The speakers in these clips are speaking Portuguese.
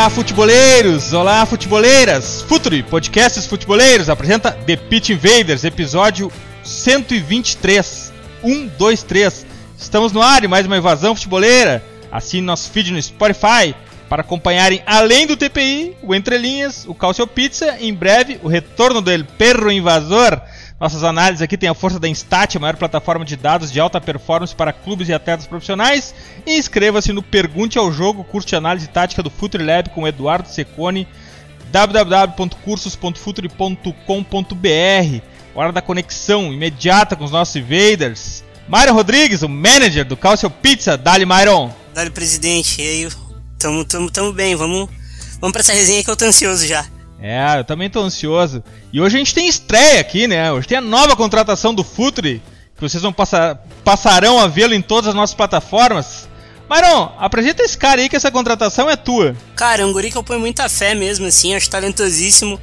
Olá, futeboleiros! Olá, futeboleiras! Futuri, podcasts futeboleiros, apresenta The Pitch Invaders, episódio 123. 1, 2, 3. Estamos no ar e mais uma invasão futeboleira. Assine nosso feed no Spotify para acompanharem, além do TPI, o Entre Linhas, o Calcio Pizza e em breve o retorno do El Perro Invasor nossas análises aqui têm a força da Instat, a maior plataforma de dados de alta performance para clubes e atletas profissionais. Inscreva-se no Pergunte ao Jogo, curso de análise tática do Future Lab com Eduardo Secone, www.cursos.future.com.br. Hora da conexão imediata com os nossos invaders. Myron Rodrigues, o manager do Calcio Pizza. Dali, Myron. Dali, presidente. E aí, tamo, tamo, tamo bem. Vamos, vamos pra essa resenha que eu tô ansioso já. É, eu também tô ansioso. E hoje a gente tem estreia aqui, né? Hoje tem a nova contratação do Futre, que vocês vão passar, passarão a vê-lo em todas as nossas plataformas. Maron, apresenta esse cara aí que essa contratação é tua. Cara, é um guri que eu ponho muita fé mesmo, assim, acho talentosíssimo.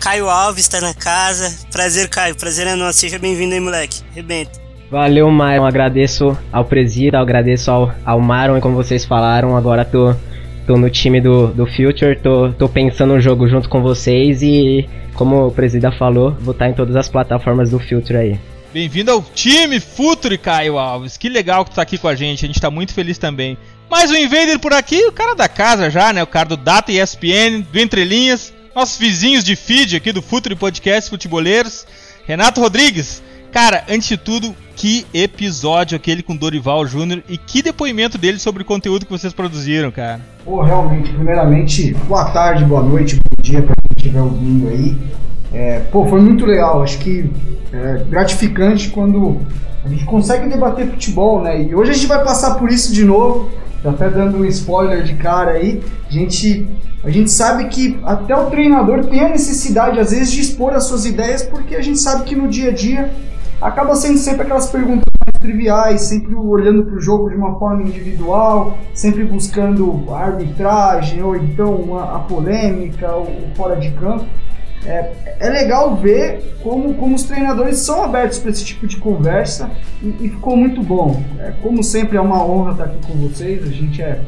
Caio Alves tá na casa. Prazer, Caio, prazer é nosso. Seja bem-vindo aí, moleque. Rebenta. Valeu, Maron. Agradeço ao Presida, agradeço ao, ao Maron, e como vocês falaram, agora tô tô no time do, do Future, tô, tô pensando no jogo junto com vocês e, como o Presida falou, vou estar em todas as plataformas do Future aí. Bem-vindo ao time Future, Caio Alves. Que legal que tu tá aqui com a gente, a gente tá muito feliz também. Mais um Invader por aqui, o cara da casa já, né? O cara do Data ESPN, do Entrelinhas, nossos vizinhos de feed aqui do Future Podcast Futeboleiros. Renato Rodrigues, Cara, antes de tudo, que episódio aquele com Dorival Júnior e que depoimento dele sobre o conteúdo que vocês produziram, cara. Pô, realmente, primeiramente, boa tarde, boa noite, bom dia pra quem estiver ouvindo aí. É, pô, foi muito legal, acho que é gratificante quando a gente consegue debater futebol, né? E hoje a gente vai passar por isso de novo, tá até dando um spoiler de cara aí. A gente, a gente sabe que até o treinador tem a necessidade, às vezes, de expor as suas ideias, porque a gente sabe que no dia a dia acaba sendo sempre aquelas perguntas mais triviais, sempre olhando para o jogo de uma forma individual, sempre buscando a arbitragem ou então a, a polêmica, o, o, fora de campo. É, é legal ver como, como os treinadores são abertos para esse tipo de conversa e, e ficou muito bom. É, como sempre, é uma honra estar aqui com vocês. A gente é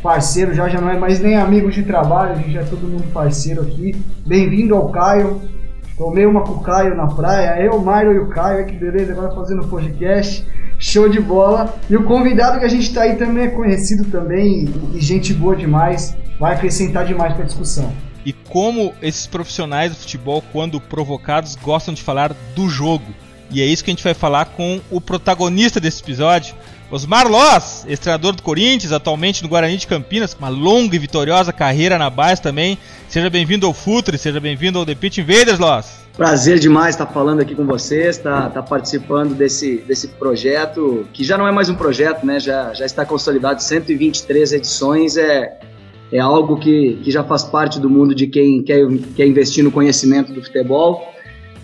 parceiro já, já não é mais nem amigo de trabalho, a gente é todo mundo parceiro aqui. Bem-vindo ao Caio. Tomei uma com o Caio na praia, eu, o Mário e o Caio, que beleza, agora fazendo podcast, show de bola. E o convidado que a gente está aí também é conhecido também e, gente boa demais, vai acrescentar demais para a discussão. E como esses profissionais do futebol, quando provocados, gostam de falar do jogo. E é isso que a gente vai falar com o protagonista desse episódio, Osmar Loss, ex-treinador do Corinthians, atualmente no Guarani de Campinas, uma longa e vitoriosa carreira na base também. Seja bem-vindo ao Futre, seja bem-vindo ao The Pitch Invaders, Loss. Prazer demais estar falando aqui com vocês, estar tá, tá participando desse, desse projeto, que já não é mais um projeto, né? Já, já está consolidado 123 edições, é, é algo que, que já faz parte do mundo de quem quer, quer investir no conhecimento do futebol.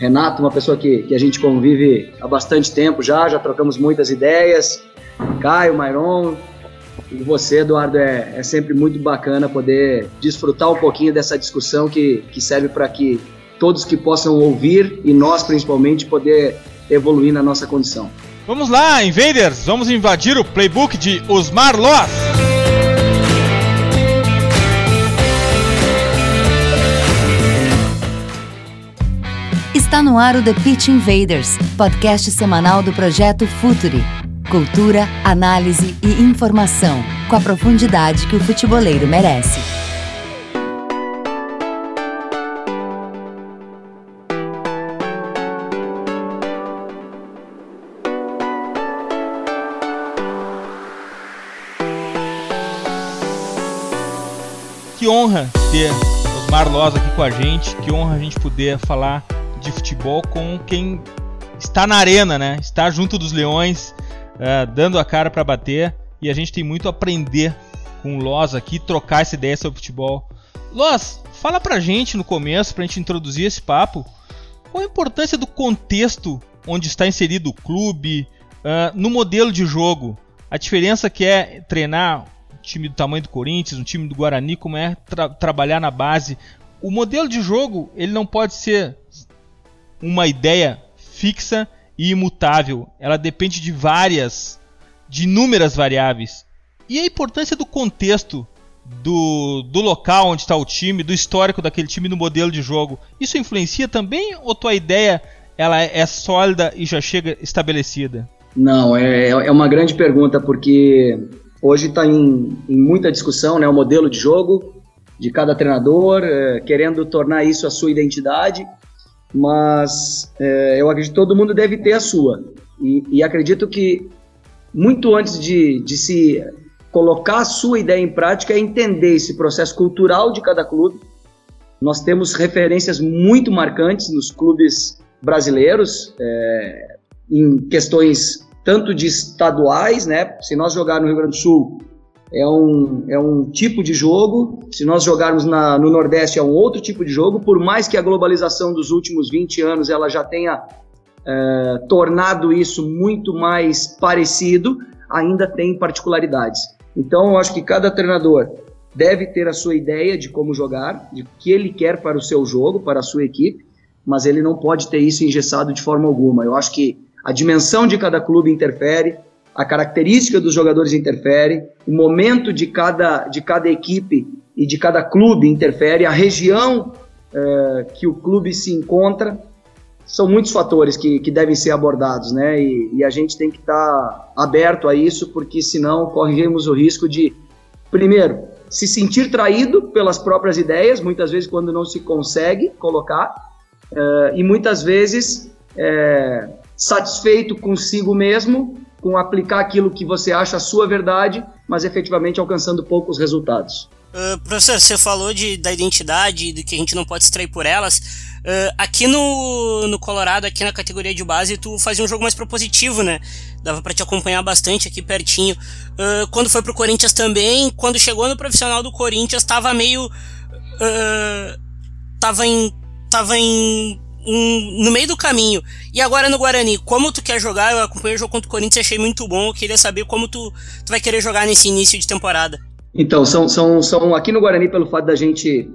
Renato, uma pessoa que, que a gente convive há bastante tempo já, já trocamos muitas ideias, Caio, Mairon e você, Eduardo, é, é sempre muito bacana poder desfrutar um pouquinho dessa discussão que, que serve para que todos que possam ouvir e nós principalmente poder evoluir na nossa condição. Vamos lá, Invaders! Vamos invadir o playbook de Osmar Loss! Está no ar o The Pitch Invaders, podcast semanal do projeto Futuri Cultura, análise e informação, com a profundidade que o futeboleiro merece. Que honra ter Osmar Loz aqui com a gente, que honra a gente poder falar de futebol com quem está na arena, né? Está junto dos leões, uh, dando a cara para bater. E a gente tem muito a aprender com o Loz aqui, trocar essa ideia sobre futebol. Loz, fala pra gente no começo, pra gente introduzir esse papo, qual a importância do contexto onde está inserido o clube, uh, no modelo de jogo, a diferença que é treinar um time do tamanho do Corinthians, um time do Guarani, como é tra trabalhar na base. O modelo de jogo ele não pode ser uma ideia fixa e imutável. Ela depende de várias, de inúmeras variáveis. E a importância do contexto do, do local onde está o time, do histórico daquele time no modelo de jogo. Isso influencia também ou tua ideia ela é sólida e já chega estabelecida? Não, é, é uma grande pergunta porque hoje está em, em, muita discussão né, o modelo de jogo de cada treinador, é, querendo tornar isso a sua identidade, mas é, eu acredito que todo mundo deve ter a sua. E, e acredito que muito antes de, de se colocar a sua ideia em prática é entender esse processo cultural de cada clube. Nós temos referências muito marcantes nos clubes brasileiros, é, em questões tanto de estaduais, né? Se nós jogarmos no Rio Grande do Sul, é um, é um tipo de jogo, se nós jogarmos na, no Nordeste, é um outro tipo de jogo, por mais que a globalização dos últimos 20 anos ela já tenha é, tornado isso muito mais parecido, ainda tem particularidades. Então, eu acho que cada treinador deve ter a sua ideia de como jogar, de que ele quer para o seu jogo, para a sua equipe, mas ele não pode ter isso engessado de forma alguma. Eu acho que a dimensão de cada clube interfere, a característica dos jogadores interfere, o momento de cada, de cada equipe e de cada clube interfere, a região é, que o clube se encontra são muitos fatores que, que devem ser abordados, né? E, e a gente tem que estar tá aberto a isso, porque senão corremos o risco de, primeiro, se sentir traído pelas próprias ideias, muitas vezes quando não se consegue colocar, uh, e muitas vezes é, satisfeito consigo mesmo, com aplicar aquilo que você acha a sua verdade, mas efetivamente alcançando poucos resultados. Uh, professor, você falou de, da identidade, do que a gente não pode extrair por elas. Uh, aqui no, no Colorado, aqui na categoria de base, tu fazia um jogo mais propositivo, né? Dava para te acompanhar bastante aqui pertinho. Uh, quando foi pro Corinthians também, quando chegou no profissional do Corinthians, tava meio. tava em. tava em. Um, no meio do caminho. E agora no Guarani, como tu quer jogar? Eu acompanhei o jogo contra o Corinthians achei muito bom. Eu queria saber como tu, tu vai querer jogar nesse início de temporada. Então, são, são, são aqui no Guarani, pelo fato da gente.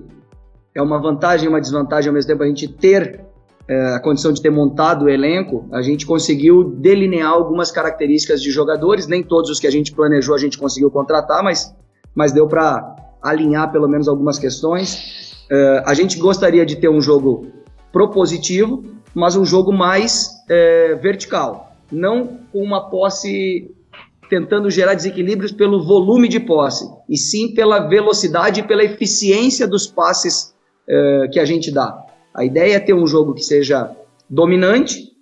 É uma vantagem e uma desvantagem ao mesmo tempo a gente ter é, a condição de ter montado o elenco, a gente conseguiu delinear algumas características de jogadores. Nem todos os que a gente planejou a gente conseguiu contratar, mas, mas deu para alinhar pelo menos algumas questões. É, a gente gostaria de ter um jogo propositivo, mas um jogo mais é, vertical. Não com uma posse tentando gerar desequilíbrios pelo volume de posse, e sim pela velocidade e pela eficiência dos passes uh, que a gente dá. A ideia é ter um jogo que seja dominante,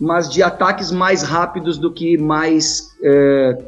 mas de ataques mais rápidos do que mais uh,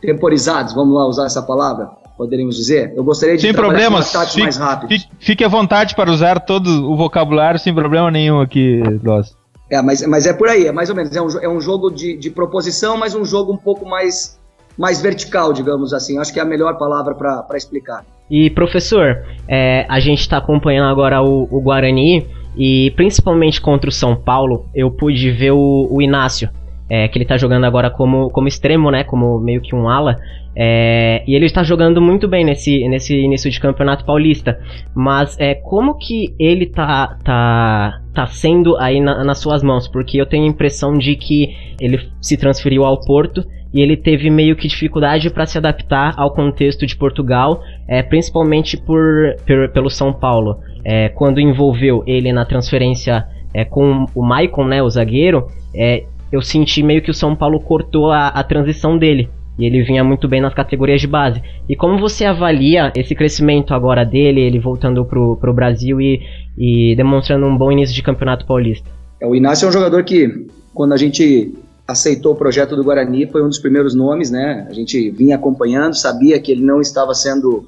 temporizados, vamos lá usar essa palavra, poderíamos dizer. Eu gostaria de sem problemas. fique, mais rápidos. Fique à vontade para usar todo o vocabulário sem problema nenhum aqui, Loss. É, mas, mas é por aí, é mais ou menos. É um, é um jogo de, de proposição, mas um jogo um pouco mais, mais vertical, digamos assim. Acho que é a melhor palavra para explicar. E, professor, é, a gente está acompanhando agora o, o, Guarani e principalmente contra o São Paulo, eu pude ver o, o Inácio, é, que ele está jogando agora como, como extremo, né? Como meio que um ala. É, e ele está jogando muito bem nesse, nesse início de campeonato paulista. Mas é, como que ele tá, tá, tá sendo aí na, nas suas mãos? Porque eu tenho a impressão de que ele se transferiu ao Porto e ele teve meio que dificuldade para se adaptar ao contexto de Portugal, é, principalmente por, por, pelo São Paulo. É, quando envolveu ele na transferência é, com o Maicon, né, o zagueiro, é, eu senti meio que o São Paulo cortou a, a transição dele. E ele vinha muito bem nas categorias de base. E como você avalia esse crescimento agora dele, ele voltando pro, pro Brasil e, e demonstrando um bom início de campeonato paulista? É, o Inácio é um jogador que, quando a gente aceitou o projeto do Guarani, foi um dos primeiros nomes, né? A gente vinha acompanhando, sabia que ele não estava sendo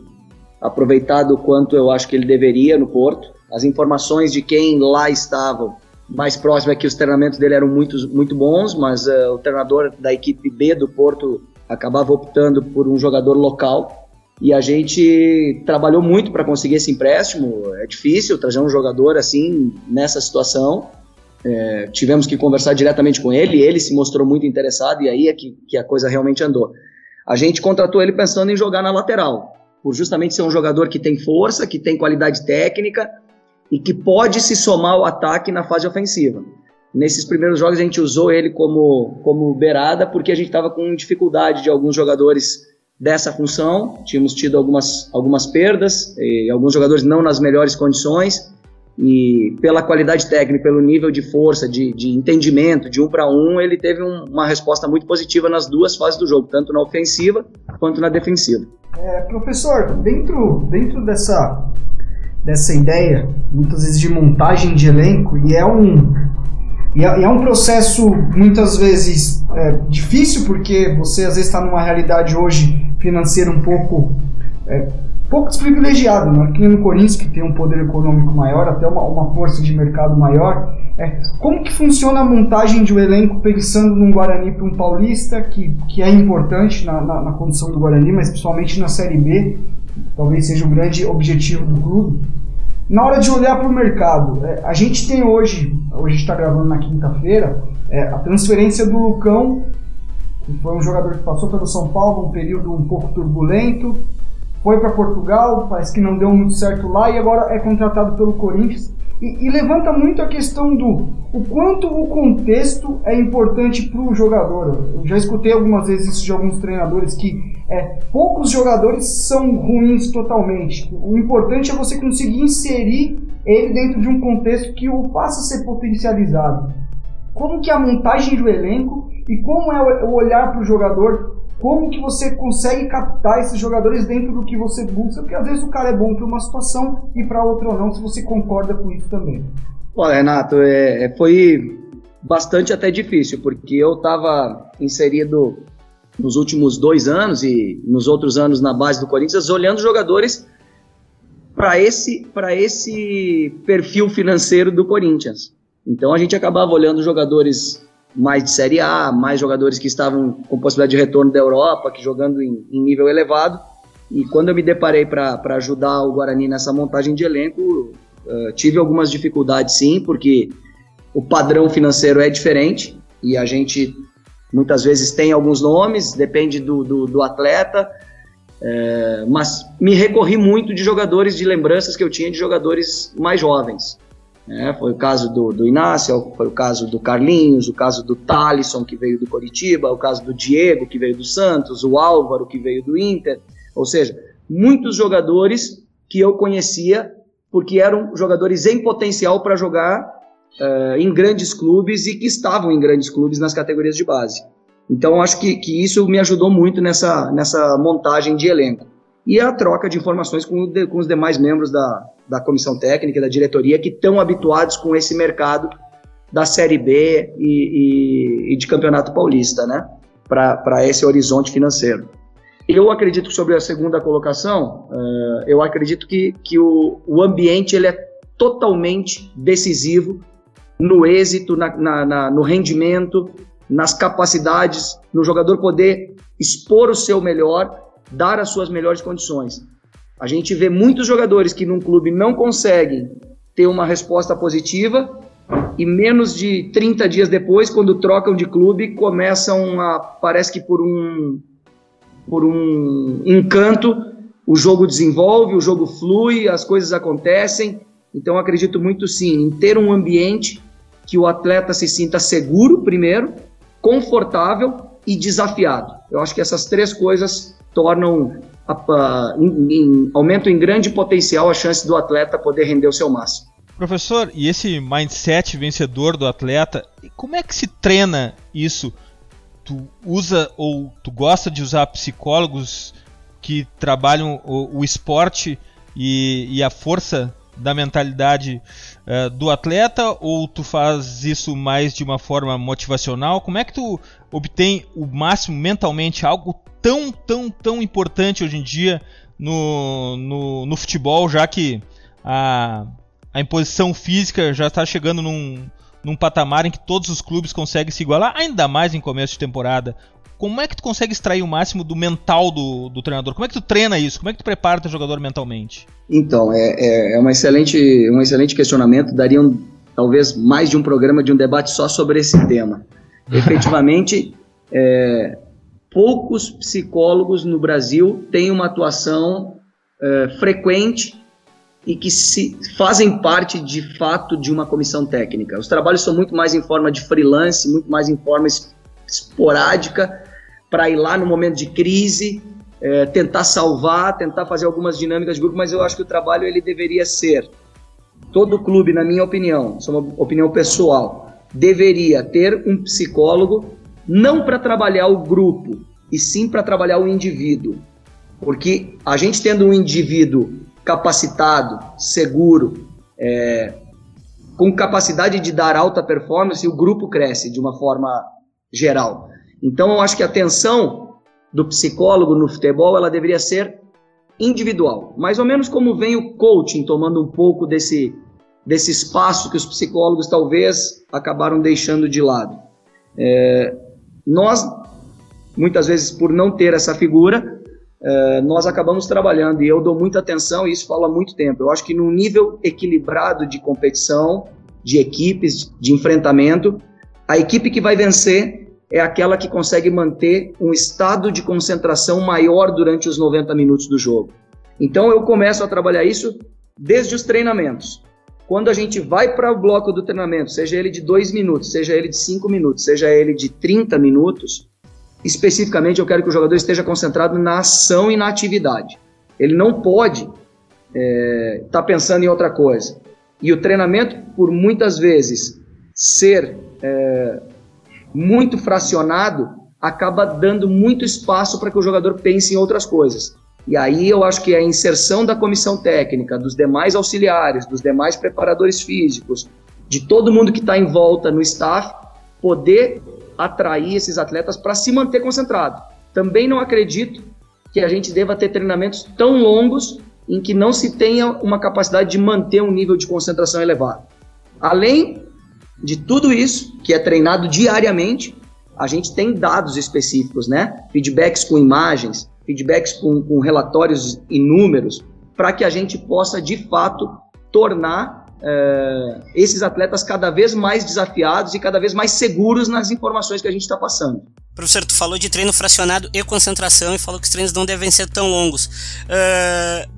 aproveitado quanto eu acho que ele deveria no Porto. As informações de quem lá estavam mais próximo é que os treinamentos dele eram muito, muito bons, mas uh, o treinador da equipe B do Porto acabava optando por um jogador local. e a gente trabalhou muito para conseguir esse empréstimo. É difícil trazer um jogador assim nessa situação. É, tivemos que conversar diretamente com ele, ele se mostrou muito interessado e aí é que, que a coisa realmente andou. A gente contratou ele pensando em jogar na lateral, por justamente ser um jogador que tem força, que tem qualidade técnica e que pode se somar ao ataque na fase ofensiva. Nesses primeiros jogos a gente usou ele como, como beirada porque a gente estava com dificuldade de alguns jogadores dessa função. Tínhamos tido algumas, algumas perdas, alguns jogadores não nas melhores condições. E pela qualidade técnica, pelo nível de força, de, de entendimento, de um para um, ele teve um, uma resposta muito positiva nas duas fases do jogo, tanto na ofensiva quanto na defensiva. É, professor, dentro, dentro dessa, dessa ideia, muitas vezes de montagem de elenco, e é um, e é, é, um processo muitas vezes é, difícil, porque você às vezes está numa realidade hoje financeira um pouco, é, pouco desprivilegiada, né? que no Corinthians, que tem um poder econômico maior, até uma, uma força de mercado maior. É, como que funciona a montagem de um elenco pensando num Guarani para um Paulista, que, que é importante na, na, na condição do Guarani, mas principalmente na Série B, talvez seja o grande objetivo do clube? Na hora de olhar para o mercado, é, a gente tem hoje, hoje está gravando na quinta-feira, é, a transferência do Lucão, que foi um jogador que passou pelo São Paulo, um período um pouco turbulento, foi para Portugal, parece que não deu muito certo lá e agora é contratado pelo Corinthians. E, e, levanta muito a questão do o quanto o contexto é importante para o jogador. Eu já escutei algumas vezes isso de alguns treinadores que é, poucos jogadores são ruins totalmente. O importante é você conseguir inserir ele dentro de um contexto que o faça ser potencializado. Como que é a montagem do elenco e como é o olhar para o jogador como que você consegue captar esses jogadores dentro do que você busca, porque às vezes o cara é bom para uma situação e para outra ou não, se você concorda com isso também. Olha, Renato, é, é foi bastante até difícil, porque eu estava inserido nos últimos dois anos e nos outros anos na base do Corinthians, olhando jogadores para esse, esse perfil financeiro do Corinthians. Então a gente acabava olhando jogadores mais de Série A, mais jogadores que estavam com possibilidade de retorno da Europa, que jogando em, em nível elevado. E quando eu me deparei para ajudar o Guarani nessa montagem de elenco, uh, tive algumas dificuldades sim, porque o padrão financeiro é diferente e a gente muitas vezes tem alguns nomes, depende do, do, do atleta, é, mas me recorri muito de jogadores, de lembranças que eu tinha de jogadores mais jovens. É, foi o caso do, do Inácio, foi o caso do Carlinhos, o caso do Talisson, que veio do Coritiba, o caso do Diego, que veio do Santos, o Álvaro, que veio do Inter. Ou seja, muitos jogadores que eu conhecia porque eram jogadores em potencial para jogar uh, em grandes clubes e que estavam em grandes clubes nas categorias de base. Então, acho que, que isso me ajudou muito nessa, nessa montagem de elenco. E a troca de informações com, com os demais membros da, da comissão técnica, da diretoria, que estão habituados com esse mercado da Série B e, e, e de Campeonato Paulista, né? Para esse horizonte financeiro. Eu acredito que sobre a segunda colocação, uh, eu acredito que, que o, o ambiente ele é totalmente decisivo no êxito, na, na, na, no rendimento, nas capacidades, no jogador poder expor o seu melhor, dar as suas melhores condições. A gente vê muitos jogadores que num clube não conseguem ter uma resposta positiva e menos de 30 dias depois, quando trocam de clube, começam a parece que por um por um encanto, o jogo desenvolve, o jogo flui, as coisas acontecem. Então acredito muito sim em ter um ambiente que o atleta se sinta seguro primeiro, confortável e desafiado. Eu acho que essas três coisas tornam em, em, aumento em grande potencial a chance do atleta poder render o seu máximo. Professor, e esse mindset vencedor do atleta, como é que se treina isso? Tu usa ou tu gosta de usar psicólogos que trabalham o, o esporte e, e, a força da mentalidade uh, do atleta ou tu faz isso mais de uma forma motivacional? Como é que tu obtém o máximo mentalmente algo tão, tão, tão importante hoje em dia no, no, no futebol, já que a, a imposição física já está chegando num, num patamar em que todos os clubes conseguem se igualar, ainda mais em começo de temporada. como é que tu consegue extrair o máximo do mental do, do treinador? Como é que tu treina isso? Como é que tu prepara o teu jogador mentalmente? Então, é, é, é uma excelente, um excelente questionamento. Daria um, talvez mais de um programa, de um debate só sobre esse tema. Efetivamente, é, poucos psicólogos no Brasil têm uma atuação é, frequente e que se fazem parte de fato de uma comissão técnica. Os trabalhos são muito mais em forma de freelance, muito mais em forma esporádica, para ir lá no momento de crise, é, tentar salvar, tentar fazer algumas dinâmicas de grupo, mas eu acho que o trabalho ele deveria ser todo clube, na minha opinião, isso é uma opinião pessoal, deveria ter um psicólogo não para trabalhar o grupo, e sim para trabalhar o indivíduo. Porque a gente tendo um indivíduo capacitado, seguro, é, com capacidade de dar alta performance, o grupo cresce de uma forma geral. Então, eu acho que a atenção do psicólogo no futebol ela deveria ser individual, mais ou menos como vem o coaching tomando um pouco desse desse espaço que os psicólogos talvez acabaram deixando de lado. É, nós muitas vezes por não ter essa figura é, nós acabamos trabalhando e eu dou muita atenção e isso fala muito tempo. Eu acho que num nível equilibrado de competição, de equipes, de enfrentamento, a equipe que vai vencer é aquela que consegue manter um estado de concentração maior durante os 90 minutos do jogo. Então eu começo a trabalhar isso desde os treinamentos. Quando a gente vai para o bloco do treinamento, seja ele de 2 minutos, seja ele de 5 minutos, seja ele de 30 minutos, especificamente eu quero que o jogador esteja concentrado na ação e na atividade. Ele não pode estar é, tá pensando em outra coisa. E o treinamento, por muitas vezes, ser é, muito fracionado acaba dando muito espaço para que o jogador pense em outras coisas. E aí eu acho que a inserção da comissão técnica, dos demais auxiliares, dos demais preparadores físicos, de todo mundo que está em volta no staff, poder atrair esses atletas para se manter concentrado. Também não acredito que a gente deva ter treinamentos tão longos em que não se tenha uma capacidade de manter um nível de concentração elevado. Além de tudo isso, que é treinado diariamente, a gente tem dados específicos, né? Feedbacks com imagens, feedbacks com, com relatórios e números, para que a gente possa de fato tornar é, esses atletas cada vez mais desafiados e cada vez mais seguros nas informações que a gente está passando. Professor, tu falou de treino fracionado e concentração e falou que os treinos não devem ser tão longos. Uh,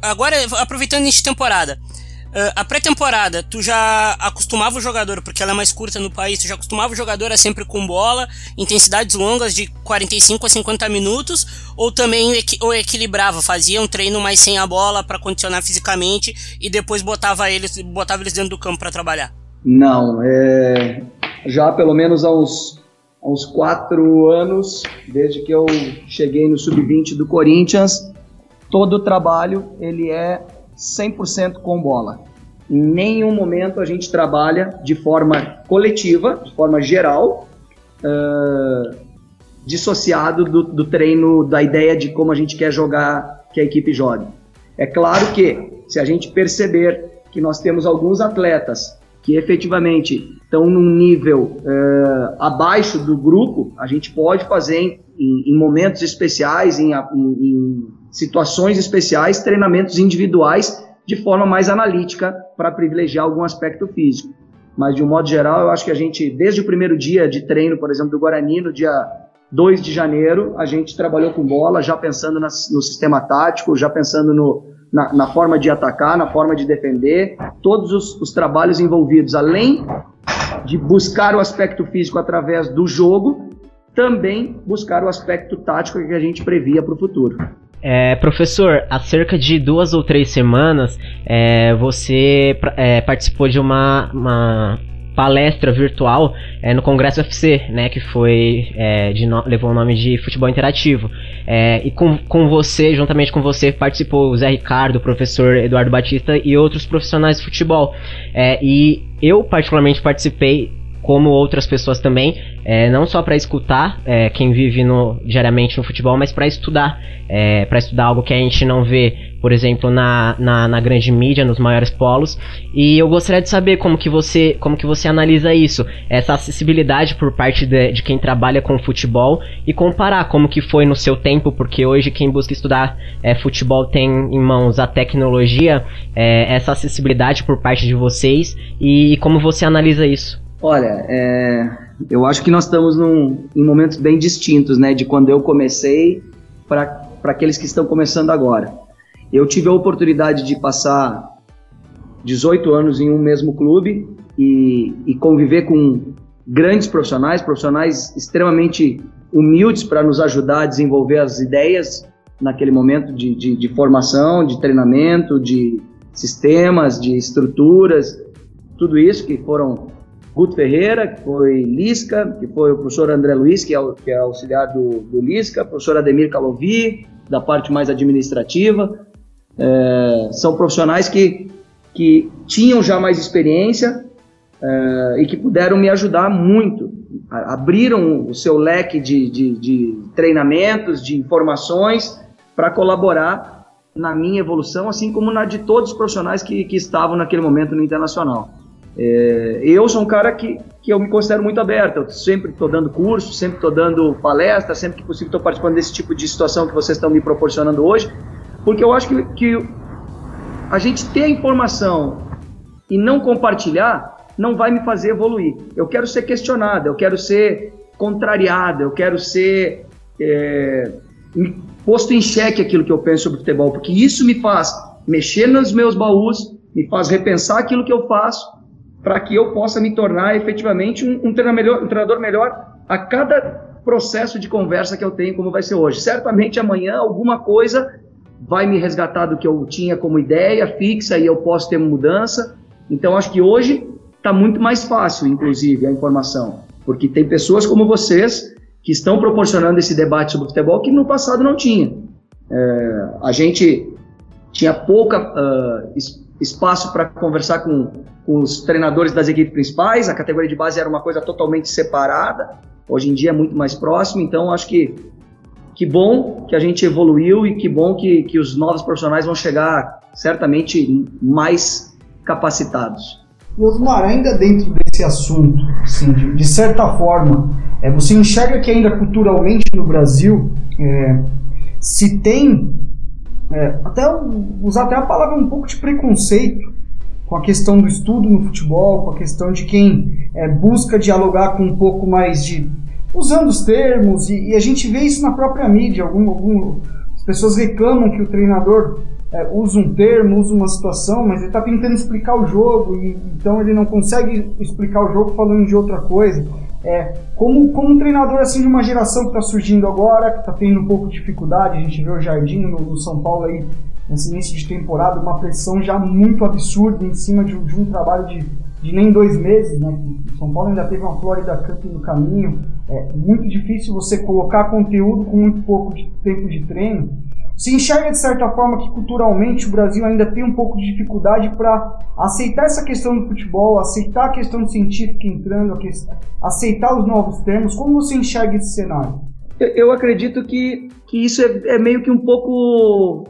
agora, aproveitando a temporada, a pré-temporada, tu já acostumava o jogador, porque ela é mais curta no país, tu já acostumava o jogador a sempre com bola, intensidades longas de 45 a 50 minutos, ou também ou equilibrava, fazia um treino mais sem a bola para condicionar fisicamente e depois botava eles, botava eles dentro do campo para trabalhar? Não, é... já pelo menos há uns, há uns quatro anos, desde que eu cheguei no sub-20 do Corinthians, todo o trabalho ele é 100% com bola. Em nenhum momento a gente trabalha de forma coletiva, de forma geral, uh, dissociado do, do, treino, da ideia de como a gente quer jogar, que a equipe jogue. É claro que, se a gente perceber que nós temos alguns atletas que efetivamente estão num nível uh, abaixo do grupo, a gente pode fazer em, em, em momentos especiais, em, em situações especiais, treinamentos individuais de forma mais analítica para privilegiar algum aspecto físico. Mas, de um modo geral, eu acho que a gente, desde o primeiro dia de treino, por exemplo, do Guarani, no dia 2 de janeiro, a gente trabalhou com bola, já pensando no sistema tático, já pensando no, na, na, forma de atacar, na forma de defender, todos os, os trabalhos envolvidos, além de buscar o aspecto físico através do jogo, também buscar o aspecto tático que a gente previa para o futuro. É, professor, há cerca de duas ou três semanas é, você é, participou de uma, uma palestra virtual é, no Congresso UFC, né, que foi é, no, levou o nome de Futebol Interativo. É, e com, com você, juntamente com você, participou o Zé Ricardo, o professor Eduardo Batista e outros profissionais de futebol. E eu particularmente participei como outras pessoas também, é, não só para escutar é, quem vive no, diariamente no futebol, mas para estudar, é, para estudar algo que a gente não vê por exemplo, na, na, na, grande mídia, nos maiores polos. E eu gostaria de saber como que você, como que você analisa isso, essa acessibilidade por parte de, de quem trabalha com futebol e comparar como que foi no seu tempo, porque hoje quem busca estudar é, futebol tem em mãos a tecnologia, é, essa acessibilidade por parte de vocês e, e como você analisa isso. Olha, é, eu acho que nós estamos num, em momentos bem distintos, né, de quando eu comecei para aqueles que estão começando agora. Eu tive a oportunidade de passar 18 anos em um mesmo clube e, e conviver com grandes profissionais, profissionais extremamente humildes para nos ajudar a desenvolver as ideias naquele momento de, de, de, formação, de treinamento, de sistemas, de estruturas, tudo isso que foram Guto Ferreira, que foi Lisca, que foi o professor André Luiz, que é, que é auxiliar do, do Lisca, professor Ademir Calovi, da parte mais administrativa, é, são profissionais que, que tinham já mais experiência é, e que puderam me ajudar muito. Abriram o seu leque de, de, de treinamentos, de informações para colaborar na minha evolução, assim como na de todos os profissionais que, que estavam naquele momento no internacional. É, eu sou um cara que, que eu me considero muito aberto, eu sempre estou dando curso, sempre estou dando palestra, sempre que possível estou participando desse tipo de situação que vocês estão me proporcionando hoje, porque eu acho que, que a gente ter a informação e não compartilhar não vai me fazer evoluir. Eu quero ser questionado, eu quero ser contrariado, eu quero ser é, posto em xeque aquilo que eu penso sobre futebol, porque isso me faz mexer nos meus baús, me faz repensar aquilo que eu faço, para que eu possa me tornar efetivamente um, um, treinador melhor, um treinador melhor a cada processo de conversa que eu tenho, como vai ser hoje. Certamente amanhã alguma coisa vai me resgatar do que eu tinha como ideia fixa e eu posso ter mudança. Então acho que hoje está muito mais fácil, inclusive, a informação, porque tem pessoas como vocês que estão proporcionando esse debate sobre futebol que no passado não tinha. É, a gente tinha pouca uh, espaço para conversar com, com os treinadores das equipes principais, a categoria de base era uma coisa totalmente separada, hoje em dia é muito mais próximo, então acho que que bom que a gente evoluiu e que bom que, que os novos profissionais vão chegar certamente mais capacitados. E Osmar, ainda dentro desse assunto, assim, de, de, certa forma, é, você enxerga que ainda culturalmente no Brasil é, se tem, é, até usar até a palavra um pouco de preconceito com a questão do estudo no futebol, com a questão de quem é, busca dialogar com um pouco mais de usando os termos, e, e, a gente vê isso na própria mídia. Algum, algum, as pessoas reclamam que o treinador é, usa um termo, usa uma situação, mas ele está tentando explicar o jogo, e então ele não consegue explicar o jogo falando de outra coisa. É, como, como um treinador assim de uma geração que está surgindo agora, que está tendo um pouco de dificuldade, a gente vê o Jardim no, no São Paulo aí nesse início de temporada, uma pressão já muito absurda em cima de, de um trabalho de de nem dois meses, né? O São Paulo ainda teve uma Florida Cup no caminho. É muito difícil você colocar conteúdo com muito pouco de tempo de treino. Se enxerga de certa forma que culturalmente o Brasil ainda tem um pouco de dificuldade para aceitar essa questão do futebol, aceitar a questão científica entrando, aceitar os novos termos. Como você enxerga esse cenário? Eu, eu acredito que, que isso é, é, meio que um pouco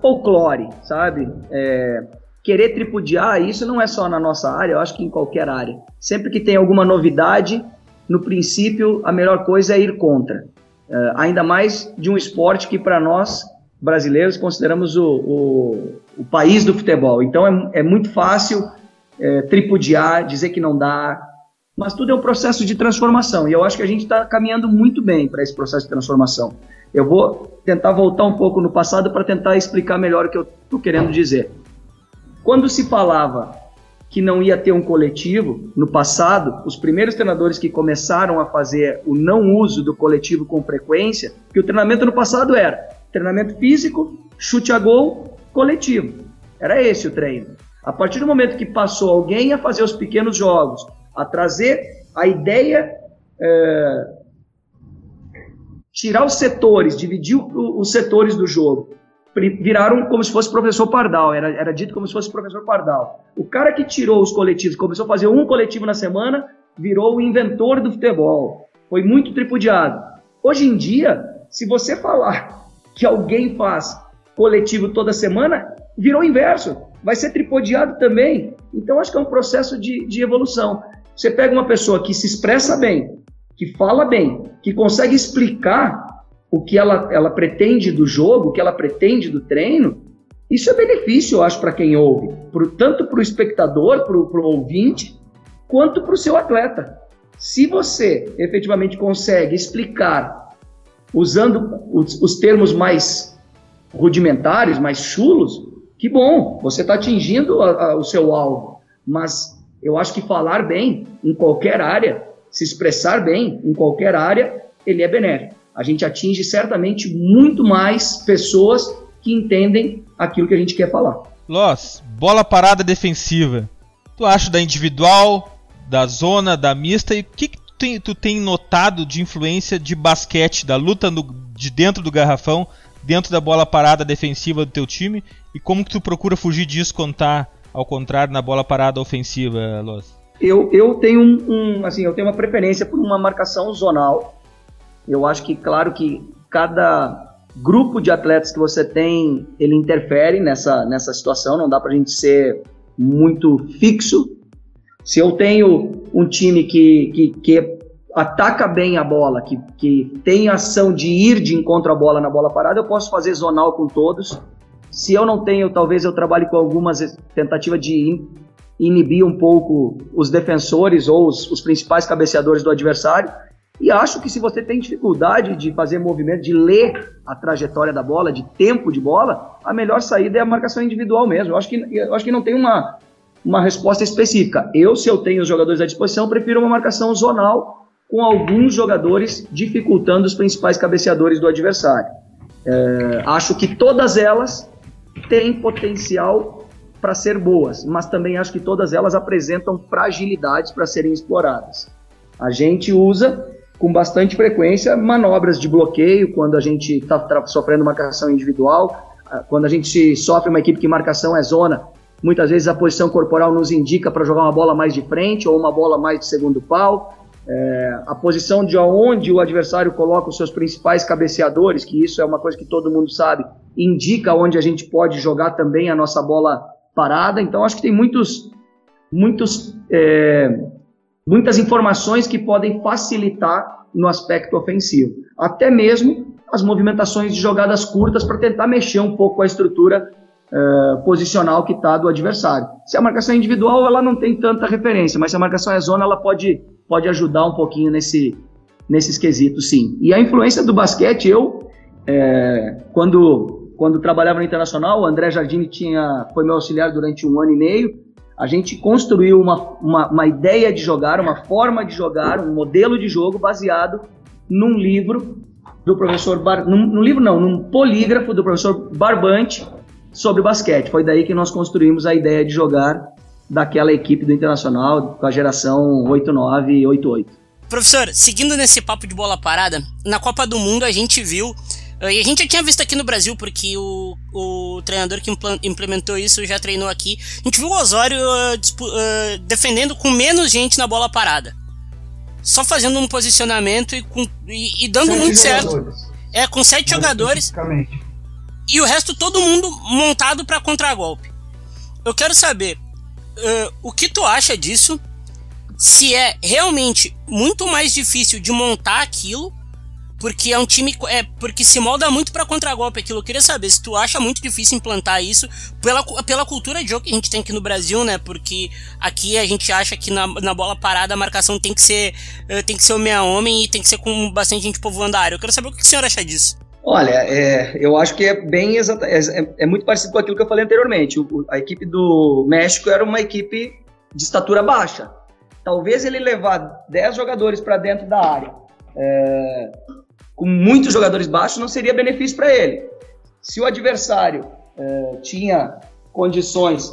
folclore, sabe? É, querer tripudiar, isso não é só na nossa área, eu acho que em qualquer área. Sempre que tem alguma novidade, no princípio, a melhor coisa é ir contra. Uh, ainda mais de um esporte que, para nós, brasileiros, consideramos o, o, o, país do futebol. Então, é, é muito fácil é, tripudiar, dizer que não dá, mas tudo é um processo de transformação. E eu acho que a gente está caminhando muito bem para esse processo de transformação. Eu vou tentar voltar um pouco no passado para tentar explicar melhor o que eu estou querendo dizer. Quando se falava que não ia ter um coletivo, no passado, os primeiros treinadores que começaram a fazer o não uso do coletivo com frequência, que o treinamento no passado era treinamento físico, chute a gol, coletivo. Era esse o treino. A partir do momento que passou alguém a fazer os pequenos jogos, a trazer a ideia, é, tirar os setores, dividir os setores do jogo viraram como se fosse professor Pardal, era, era dito como se fosse professor Pardal. O cara que tirou os coletivos, começou a fazer um coletivo na semana, virou o inventor do futebol. Foi muito tripudiado. Hoje em dia, se você falar que alguém faz coletivo toda semana, virou inverso. Vai ser tripodiado também. Então, acho que é um processo de, de evolução. Você pega uma pessoa que se expressa bem, que fala bem, que consegue explicar o que ela, ela pretende do jogo, o que ela pretende do treino, isso é benefício, eu acho, para quem ouve, pro, tanto para o espectador, para o ouvinte, quanto para o seu atleta. Se você efetivamente consegue explicar, usando os, os termos mais rudimentares, mais chulos, que bom, você está atingindo a, a, o seu alvo. Mas eu acho que falar bem em qualquer área, se expressar bem em qualquer área, ele é benéfico. A gente atinge certamente muito mais pessoas que entendem aquilo que a gente quer falar. Loss, bola parada defensiva. Tu acha da individual, da zona, da mista e o que, que tem, tu tem notado de influência de basquete, da luta no, de dentro do garrafão, dentro da bola parada defensiva do teu time e como que tu procura fugir disso quando tá ao contrário na bola parada ofensiva, Loss? Eu, eu tenho um, um, assim, eu tenho uma preferência por uma marcação zonal. Eu acho que claro que cada grupo de atletas que você tem, ele interfere nessa, nessa situação, não dá para a gente ser muito fixo. Se eu tenho um time que, que, que ataca bem a bola, que, que tem ação de ir de encontro à bola na bola parada, eu posso fazer zonal com todos. Se eu não tenho, talvez eu trabalhe com algumas tentativas de inibir um pouco os defensores ou os, os principais cabeceadores do adversário. E acho que se você tem dificuldade de fazer movimento, de ler a trajetória da bola, de tempo de bola, a melhor saída é a marcação individual mesmo. Eu acho que, eu acho que não tem uma, uma resposta específica. Eu, se eu tenho os jogadores à disposição, prefiro uma marcação zonal com alguns jogadores dificultando os principais cabeceadores do adversário. É, acho que todas elas têm potencial para ser boas, mas também acho que todas elas apresentam fragilidades para serem exploradas. A gente usa com bastante frequência manobras de bloqueio quando a gente está tá sofrendo marcação individual, ah, quando a gente sofre uma equipe que marcação é zona, muitas vezes a posição corporal nos indica para jogar uma bola mais de frente ou uma bola mais de segundo pau. É, a posição de onde o adversário coloca os seus principais cabeceadores, que isso é uma coisa que todo mundo sabe, indica onde a gente pode jogar também a nossa bola parada. Então acho que tem muitos, muitos é, muitas informações que podem facilitar no aspecto ofensivo. Até mesmo as movimentações de jogadas curtas para tentar mexer um pouco a estrutura uh, posicional que está do adversário. Se a marcação é individual, ela não tem tanta referência, mas se a marcação é zona, ela pode, pode ajudar um pouquinho nesse, nesses quesitos, sim. E a influência do basquete, eu, é, quando, quando trabalhava no Internacional, o André Jardini tinha, foi meu auxiliar durante um ano e meio, a gente construiu uma, uma, uma, ideia de jogar, uma forma de jogar, um modelo de jogo baseado num livro do professor Bar, num, livro não, num polígrafo do professor Barbante sobre basquete. Foi daí que nós construímos a ideia de jogar daquela equipe do Internacional com a geração 89 e 88. Professor, seguindo nesse papo de bola parada, na Copa do Mundo a gente viu ah, e a gente já tinha visto aqui no Brasil, porque o, o treinador que implementou isso já treinou aqui. A gente viu o Osório uh, uh, defendendo com menos gente na bola parada. Só fazendo um posicionamento e, com, e, e dando sete muito jogadores. certo. É, com sete jogadores. E o resto todo mundo montado para contragolpe. Eu quero saber uh, o que tu acha disso. Se é realmente muito mais difícil de montar aquilo porque é um time é porque se molda muito para contragolpe aquilo. Eu queria saber se tu acha muito difícil implantar isso pela, pela cultura de jogo que a gente tem aqui no Brasil, né? Porque aqui a gente acha que na, na bola parada a marcação tem que ser uh, tem que ser homem a homem e tem que ser com bastante gente povoando a área. Eu quero saber o que o senhor acha disso. Olha, é, eu acho que é bem exata, é, é, é, muito parecido com aquilo que eu falei anteriormente. O, a equipe do México era uma equipe de estatura baixa. Talvez ele levar 10 jogadores para dentro da área, é, com muitos jogadores baixos, não seria benefício para ele. Se o adversário é, tinha condições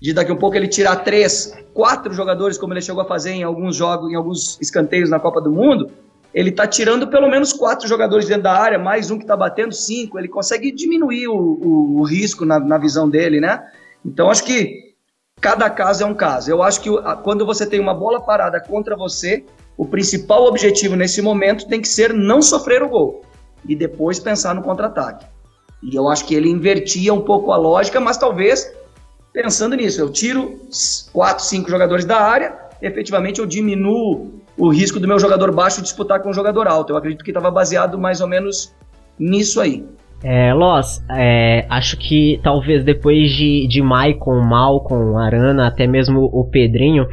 de daqui a um pouco ele tirar três, quatro jogadores, como ele chegou a fazer em alguns jogos, em alguns escanteios na Copa do Mundo, ele está tirando pelo menos quatro jogadores dentro da área, mais um que está batendo cinco, ele consegue diminuir o, o, o risco na, na, visão dele, né? Então acho que cada caso é um caso. Eu acho que quando você tem uma bola parada contra você, o principal objetivo nesse momento tem que ser não sofrer o gol e depois pensar no contra-ataque. E eu acho que ele invertia um pouco a lógica, mas talvez pensando nisso, eu tiro quatro, cinco jogadores da área, efetivamente eu diminuo o risco do meu jogador baixo disputar com um jogador alto. Eu acredito que estava baseado mais ou menos nisso aí. É, Loss, é, acho que talvez depois de, de Maicon, Malcom, Arana, até mesmo o Pedrinho,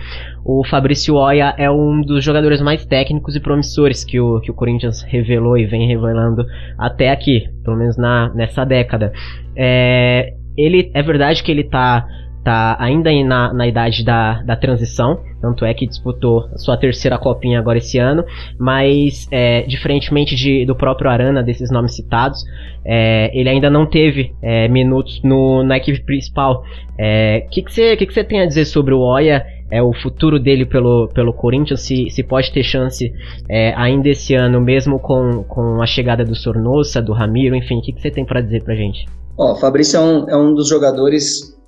o Fabrício Oia é um dos jogadores mais técnicos e promissores que o, que o Corinthians revelou e vem revelando até aqui, pelo menos na, nessa década. É, ele é verdade que ele está tá ainda na, na idade da, da transição, tanto é que disputou sua terceira copinha agora esse ano, mas é, diferentemente de, do próprio Arana, desses nomes citados, é, ele ainda não teve é, minutos no, na equipe principal. O que você que que que tem a dizer sobre o Oia? É o futuro dele pelo, pelo Corinthians, se, se pode ter chance é, ainda esse ano, mesmo com, com a chegada do Sornosa, do Ramiro, enfim, o que você tem para dizer pra gente? Ó, oh, Fabrício é um, é um dos jogadores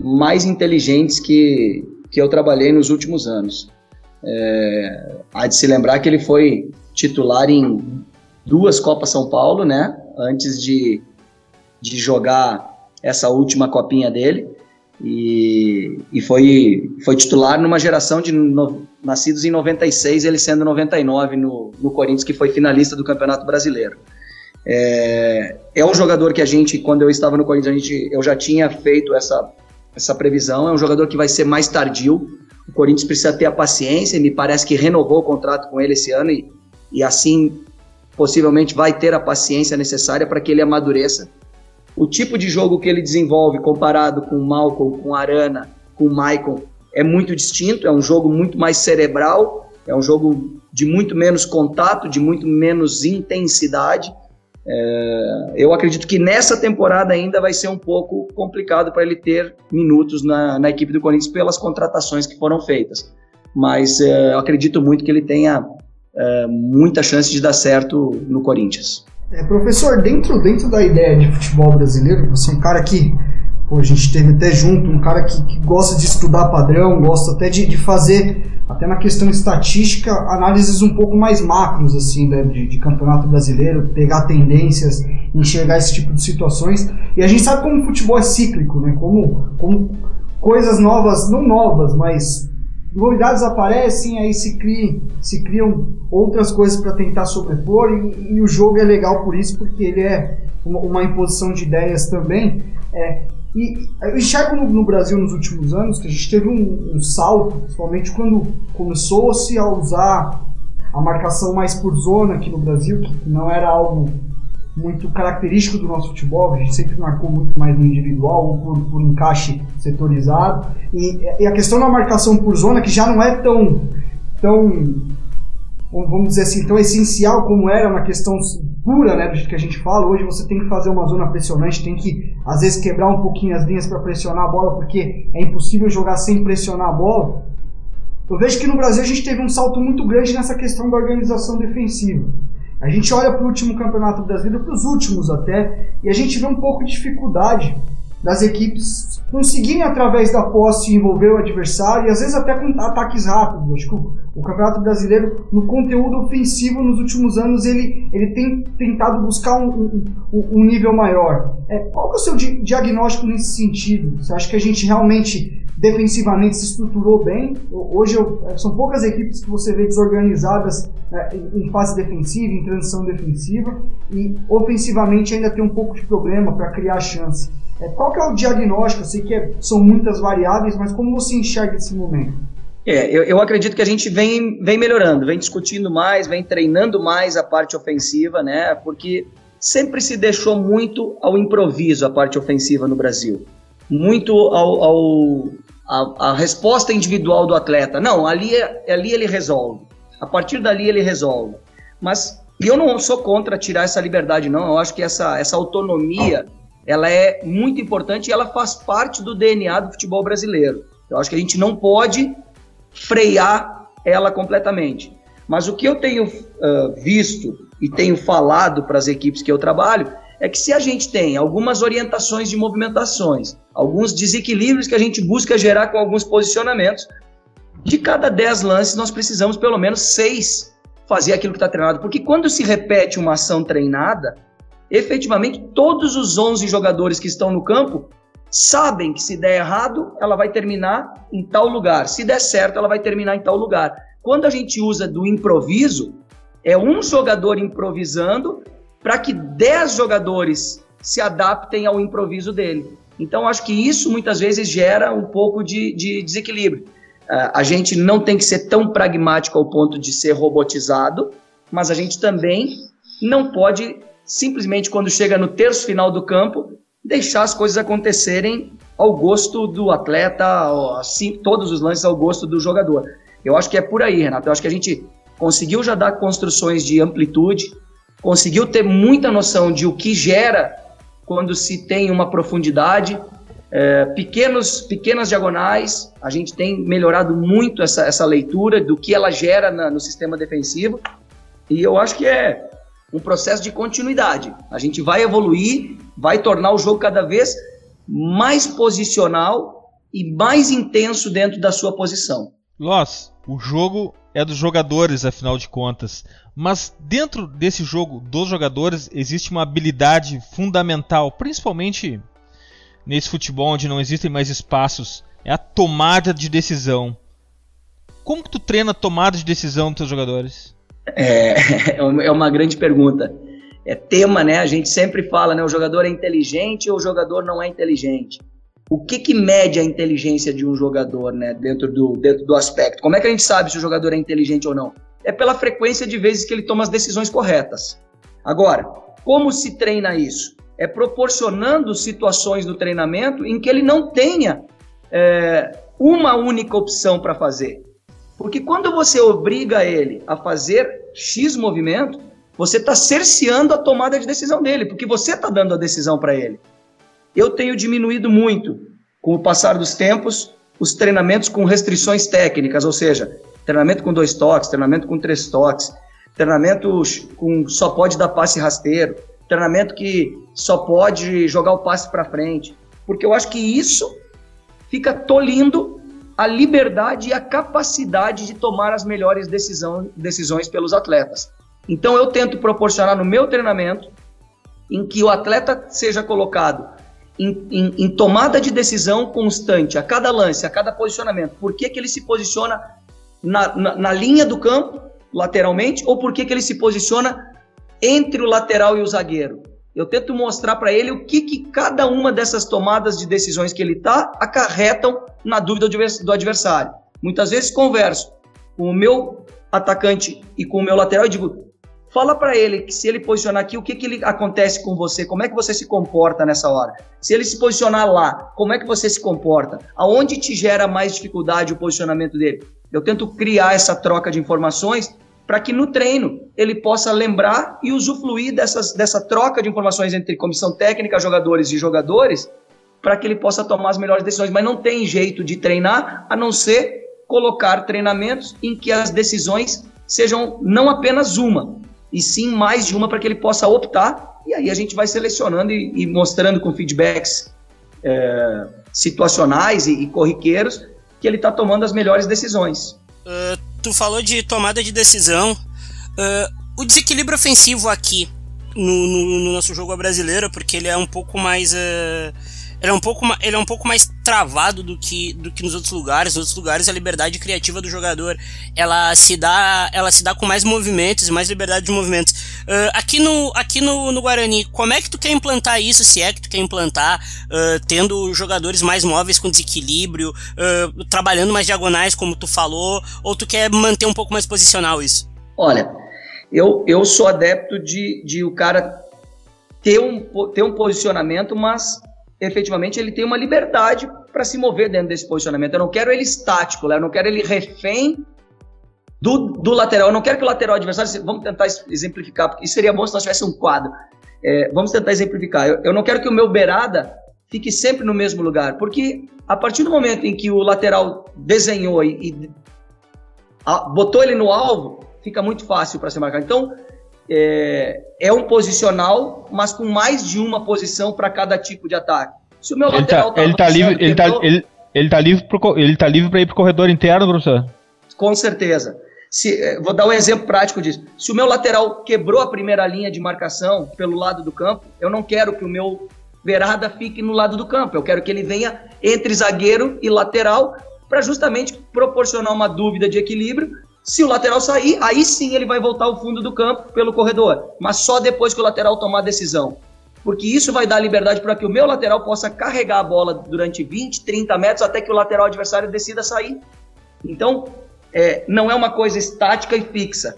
mais inteligentes que, que eu trabalhei nos últimos anos. É, há de se lembrar que ele foi titular em duas Copas São Paulo, né? Antes de, de jogar essa última copinha dele. E, e foi, foi titular numa geração de no, nascidos em 96, ele sendo 99 no, no Corinthians, que foi finalista do Campeonato Brasileiro. É, é um jogador que a gente, quando eu estava no Corinthians, a gente, eu já tinha feito essa, essa previsão. É um jogador que vai ser mais tardio. O Corinthians precisa ter a paciência e me parece que renovou o contrato com ele esse ano e, e assim possivelmente vai ter a paciência necessária para que ele amadureça. O tipo de jogo que ele desenvolve comparado com o Malcolm, com Arana, com o Maicon é muito distinto, é um jogo muito mais cerebral, é um jogo de muito menos contato, de muito menos intensidade é, eu acredito que nessa temporada ainda vai ser um pouco complicado para ele ter minutos na, na, equipe do Corinthians pelas contratações que foram feitas. Mas é, eu acredito muito que ele tenha é, muita chance de dar certo no Corinthians. É, professor, dentro, dentro da ideia de futebol brasileiro, você é um cara que pô, a gente teve até junto, um cara que, que gosta de estudar padrão, gosta até de, de fazer até na questão estatística, análises um pouco mais macros, assim, né, de, de, campeonato brasileiro, pegar tendências, enxergar esse tipo de situações. E a gente sabe como o futebol é cíclico, né? Como, como coisas novas, não novas, mas novidades aparecem, aí se, cria, se criam outras coisas para tentar sobrepor, e, e, o jogo é legal por isso, porque ele é uma, uma imposição de ideias também. É, e eu enxergo no, no, Brasil nos últimos anos que a gente teve um, um salto, principalmente quando começou-se a usar a marcação mais por zona aqui no Brasil, que não era algo muito característico do nosso futebol, a gente sempre marcou muito mais no individual ou por, por encaixe setorizado. E, e, a questão da marcação por zona, que já não é tão, tão vamos dizer assim, tão essencial como era na questão pura, né, que a gente fala. Hoje você tem que fazer uma zona pressionante, tem que às vezes quebrar um pouquinho as linhas para pressionar a bola, porque é impossível jogar sem pressionar a bola. Eu vejo que no Brasil a gente teve um salto muito grande nessa questão da organização defensiva. A gente olha para o último campeonato brasileiro, para os últimos até, e a gente vê um pouco de dificuldade das equipes conseguirem, através da posse, envolver o adversário e às vezes até com ataques rápidos. Acho que o, Campeonato Brasileiro, no conteúdo ofensivo, nos últimos anos, ele, ele tem tentado buscar um, um, um nível maior. É, qual é o seu di diagnóstico nesse sentido? Você acha que a gente realmente defensivamente se estruturou bem? Hoje eu, é, são poucas equipes que você vê desorganizadas é, em fase defensiva, em transição defensiva, e ofensivamente ainda tem um pouco de problema para criar chance. É, qual que é o diagnóstico? Eu sei que é, são muitas variáveis, mas como você enxerga esse momento? É, eu, eu, acredito que a gente vem, vem melhorando, vem discutindo mais, vem treinando mais a parte ofensiva, né? Porque sempre se deixou muito ao improviso a parte ofensiva no Brasil. Muito ao, ao a, a, resposta individual do atleta. Não, ali, é, ali ele resolve. A partir dali ele resolve. Mas eu não sou contra tirar essa liberdade, não. Eu acho que essa, essa autonomia ela é muito importante e ela faz parte do DNA do futebol brasileiro. Eu acho que a gente não pode frear ela completamente. Mas o que eu tenho uh, visto e tenho falado para as equipes que eu trabalho é que se a gente tem algumas orientações de movimentações, alguns desequilíbrios que a gente busca gerar com alguns posicionamentos, de cada 10 lances nós precisamos pelo menos 6 fazer aquilo que está treinado. Porque quando se repete uma ação treinada, efetivamente todos os 11 jogadores que estão no campo sabem que se der errado, ela vai terminar em tal lugar. Se der certo, ela vai terminar em tal lugar. Quando a gente usa do improviso, é um jogador improvisando para que 10 jogadores se adaptem ao improviso dele. Então, acho que isso muitas vezes gera um pouco de, de desequilíbrio. Uh, a gente não tem que ser tão pragmático ao ponto de ser robotizado, mas a gente também não pode simplesmente, quando chega no terço final do campo, deixar as coisas acontecerem ao gosto do atleta, assim, todos os lances ao gosto do jogador. Eu acho que é por aí, Renato. Eu acho que a gente conseguiu já dar construções de amplitude, conseguiu ter muita noção de o que gera quando se tem uma profundidade, é, pequenos, pequenas diagonais, a gente tem melhorado muito essa, essa leitura do que ela gera na, no sistema defensivo, e eu acho que é um processo de continuidade. A gente vai evoluir, vai tornar o jogo cada vez mais posicional e mais intenso dentro da sua posição. Loss, o jogo é dos jogadores, afinal de contas. Mas dentro desse jogo dos jogadores existe uma habilidade fundamental, principalmente nesse futebol onde não existem mais espaços, é a tomada de decisão. Como que tu treina a tomada de decisão dos teus jogadores? É, é uma grande pergunta. É tema, né? A gente sempre fala, né? O jogador é inteligente ou o jogador não é inteligente? O que que mede a inteligência de um jogador, né? Dentro do, dentro do aspecto. Como é que a gente sabe se o jogador é inteligente ou não? É pela frequência de vezes que ele toma as decisões corretas. Agora, como se treina isso? É proporcionando situações do treinamento em que ele não tenha é, uma única opção para fazer. Porque quando você obriga ele a fazer X movimento, você está cerceando a tomada de decisão dele, porque você está dando a decisão para ele. Eu tenho diminuído muito, com o passar dos tempos, os treinamentos com restrições técnicas, ou seja, treinamento com dois toques, treinamento com três toques, treinamento com só pode dar passe rasteiro, treinamento que só pode jogar o passe para frente, porque eu acho que isso fica tolindo a liberdade e a capacidade de tomar as melhores decisão, decisões pelos atletas. Então eu tento proporcionar no meu treinamento em que o atleta seja colocado em, em, em, tomada de decisão constante, a cada lance, a cada posicionamento. Por que, que ele se posiciona na, na, na linha do campo, lateralmente, ou por que, que ele se posiciona entre o lateral e o zagueiro? Eu tento mostrar para ele o que, que cada uma dessas tomadas de decisões que ele está acarretam na dúvida do adversário. Muitas vezes converso com o meu atacante e com o meu lateral e digo: fala para ele que se ele posicionar aqui, o que, que ele acontece com você? Como é que você se comporta nessa hora? Se ele se posicionar lá, como é que você se comporta? Aonde te gera mais dificuldade o posicionamento dele? Eu tento criar essa troca de informações para que no treino ele possa lembrar e usufruir dessas, dessa troca de informações entre comissão técnica, jogadores e jogadores, para que ele possa tomar as melhores decisões. Mas não tem jeito de treinar a não ser colocar treinamentos em que as decisões sejam não apenas uma, e sim mais de uma para que ele possa optar. E aí a gente vai selecionando e, e mostrando com feedbacks é, situacionais e, e corriqueiros que ele está tomando as melhores decisões. Uh, tu falou de tomada de decisão. Uh, o desequilíbrio ofensivo aqui no, no, no, nosso jogo brasileiro, porque ele é um pouco mais. Uh, ele é um pouco, ele é um pouco mais travado do que, do que nos outros lugares. Nos outros lugares a liberdade criativa do jogador ela se dá, ela se dá com mais movimentos e mais liberdade de movimentos. Uh, aqui no, aqui no, no Guarani, como é que tu quer implantar isso? Se é que tu quer implantar, uh, tendo jogadores mais móveis com desequilíbrio, uh, trabalhando mais diagonais, como tu falou, ou tu quer manter um pouco mais posicional isso? Olha, eu, eu sou adepto de, de o cara ter um, ter um posicionamento, mas efetivamente ele tem uma liberdade para se mover dentro desse posicionamento. Eu não quero ele estático, né? eu não quero ele refém do, do lateral. Eu não quero que o lateral adversário. Vamos tentar exemplificar, porque seria bom se nós tivéssemos um quadro. É, vamos tentar exemplificar. Eu, eu não quero que o meu beirada fique sempre no mesmo lugar, porque a partir do momento em que o lateral desenhou e, e a, botou ele no alvo, fica muito fácil para se marcar. Então, é, é um posicional, mas com mais de uma posição para cada tipo de ataque. Se o meu ele tá, lateral tá, ele tá livre, ele tá, ele, ele tá livre pro, ele tá livre para ir pro corredor interno, professor? Com certeza. Se, é, vou dar um exemplo prático disso. Se o meu lateral quebrou a primeira linha de marcação pelo lado do campo, eu não quero que o meu Verada fique no lado do campo. Eu quero que ele venha entre zagueiro e lateral para justamente proporcionar uma dúvida de equilíbrio. Se o lateral sair, aí sim ele vai voltar ao fundo do campo pelo corredor, mas só depois que o lateral tomar a decisão. Porque isso vai dar liberdade para que o meu lateral possa carregar a bola durante 20, 30 metros até que o lateral adversário decida sair. Então, é, não é uma coisa estática e fixa.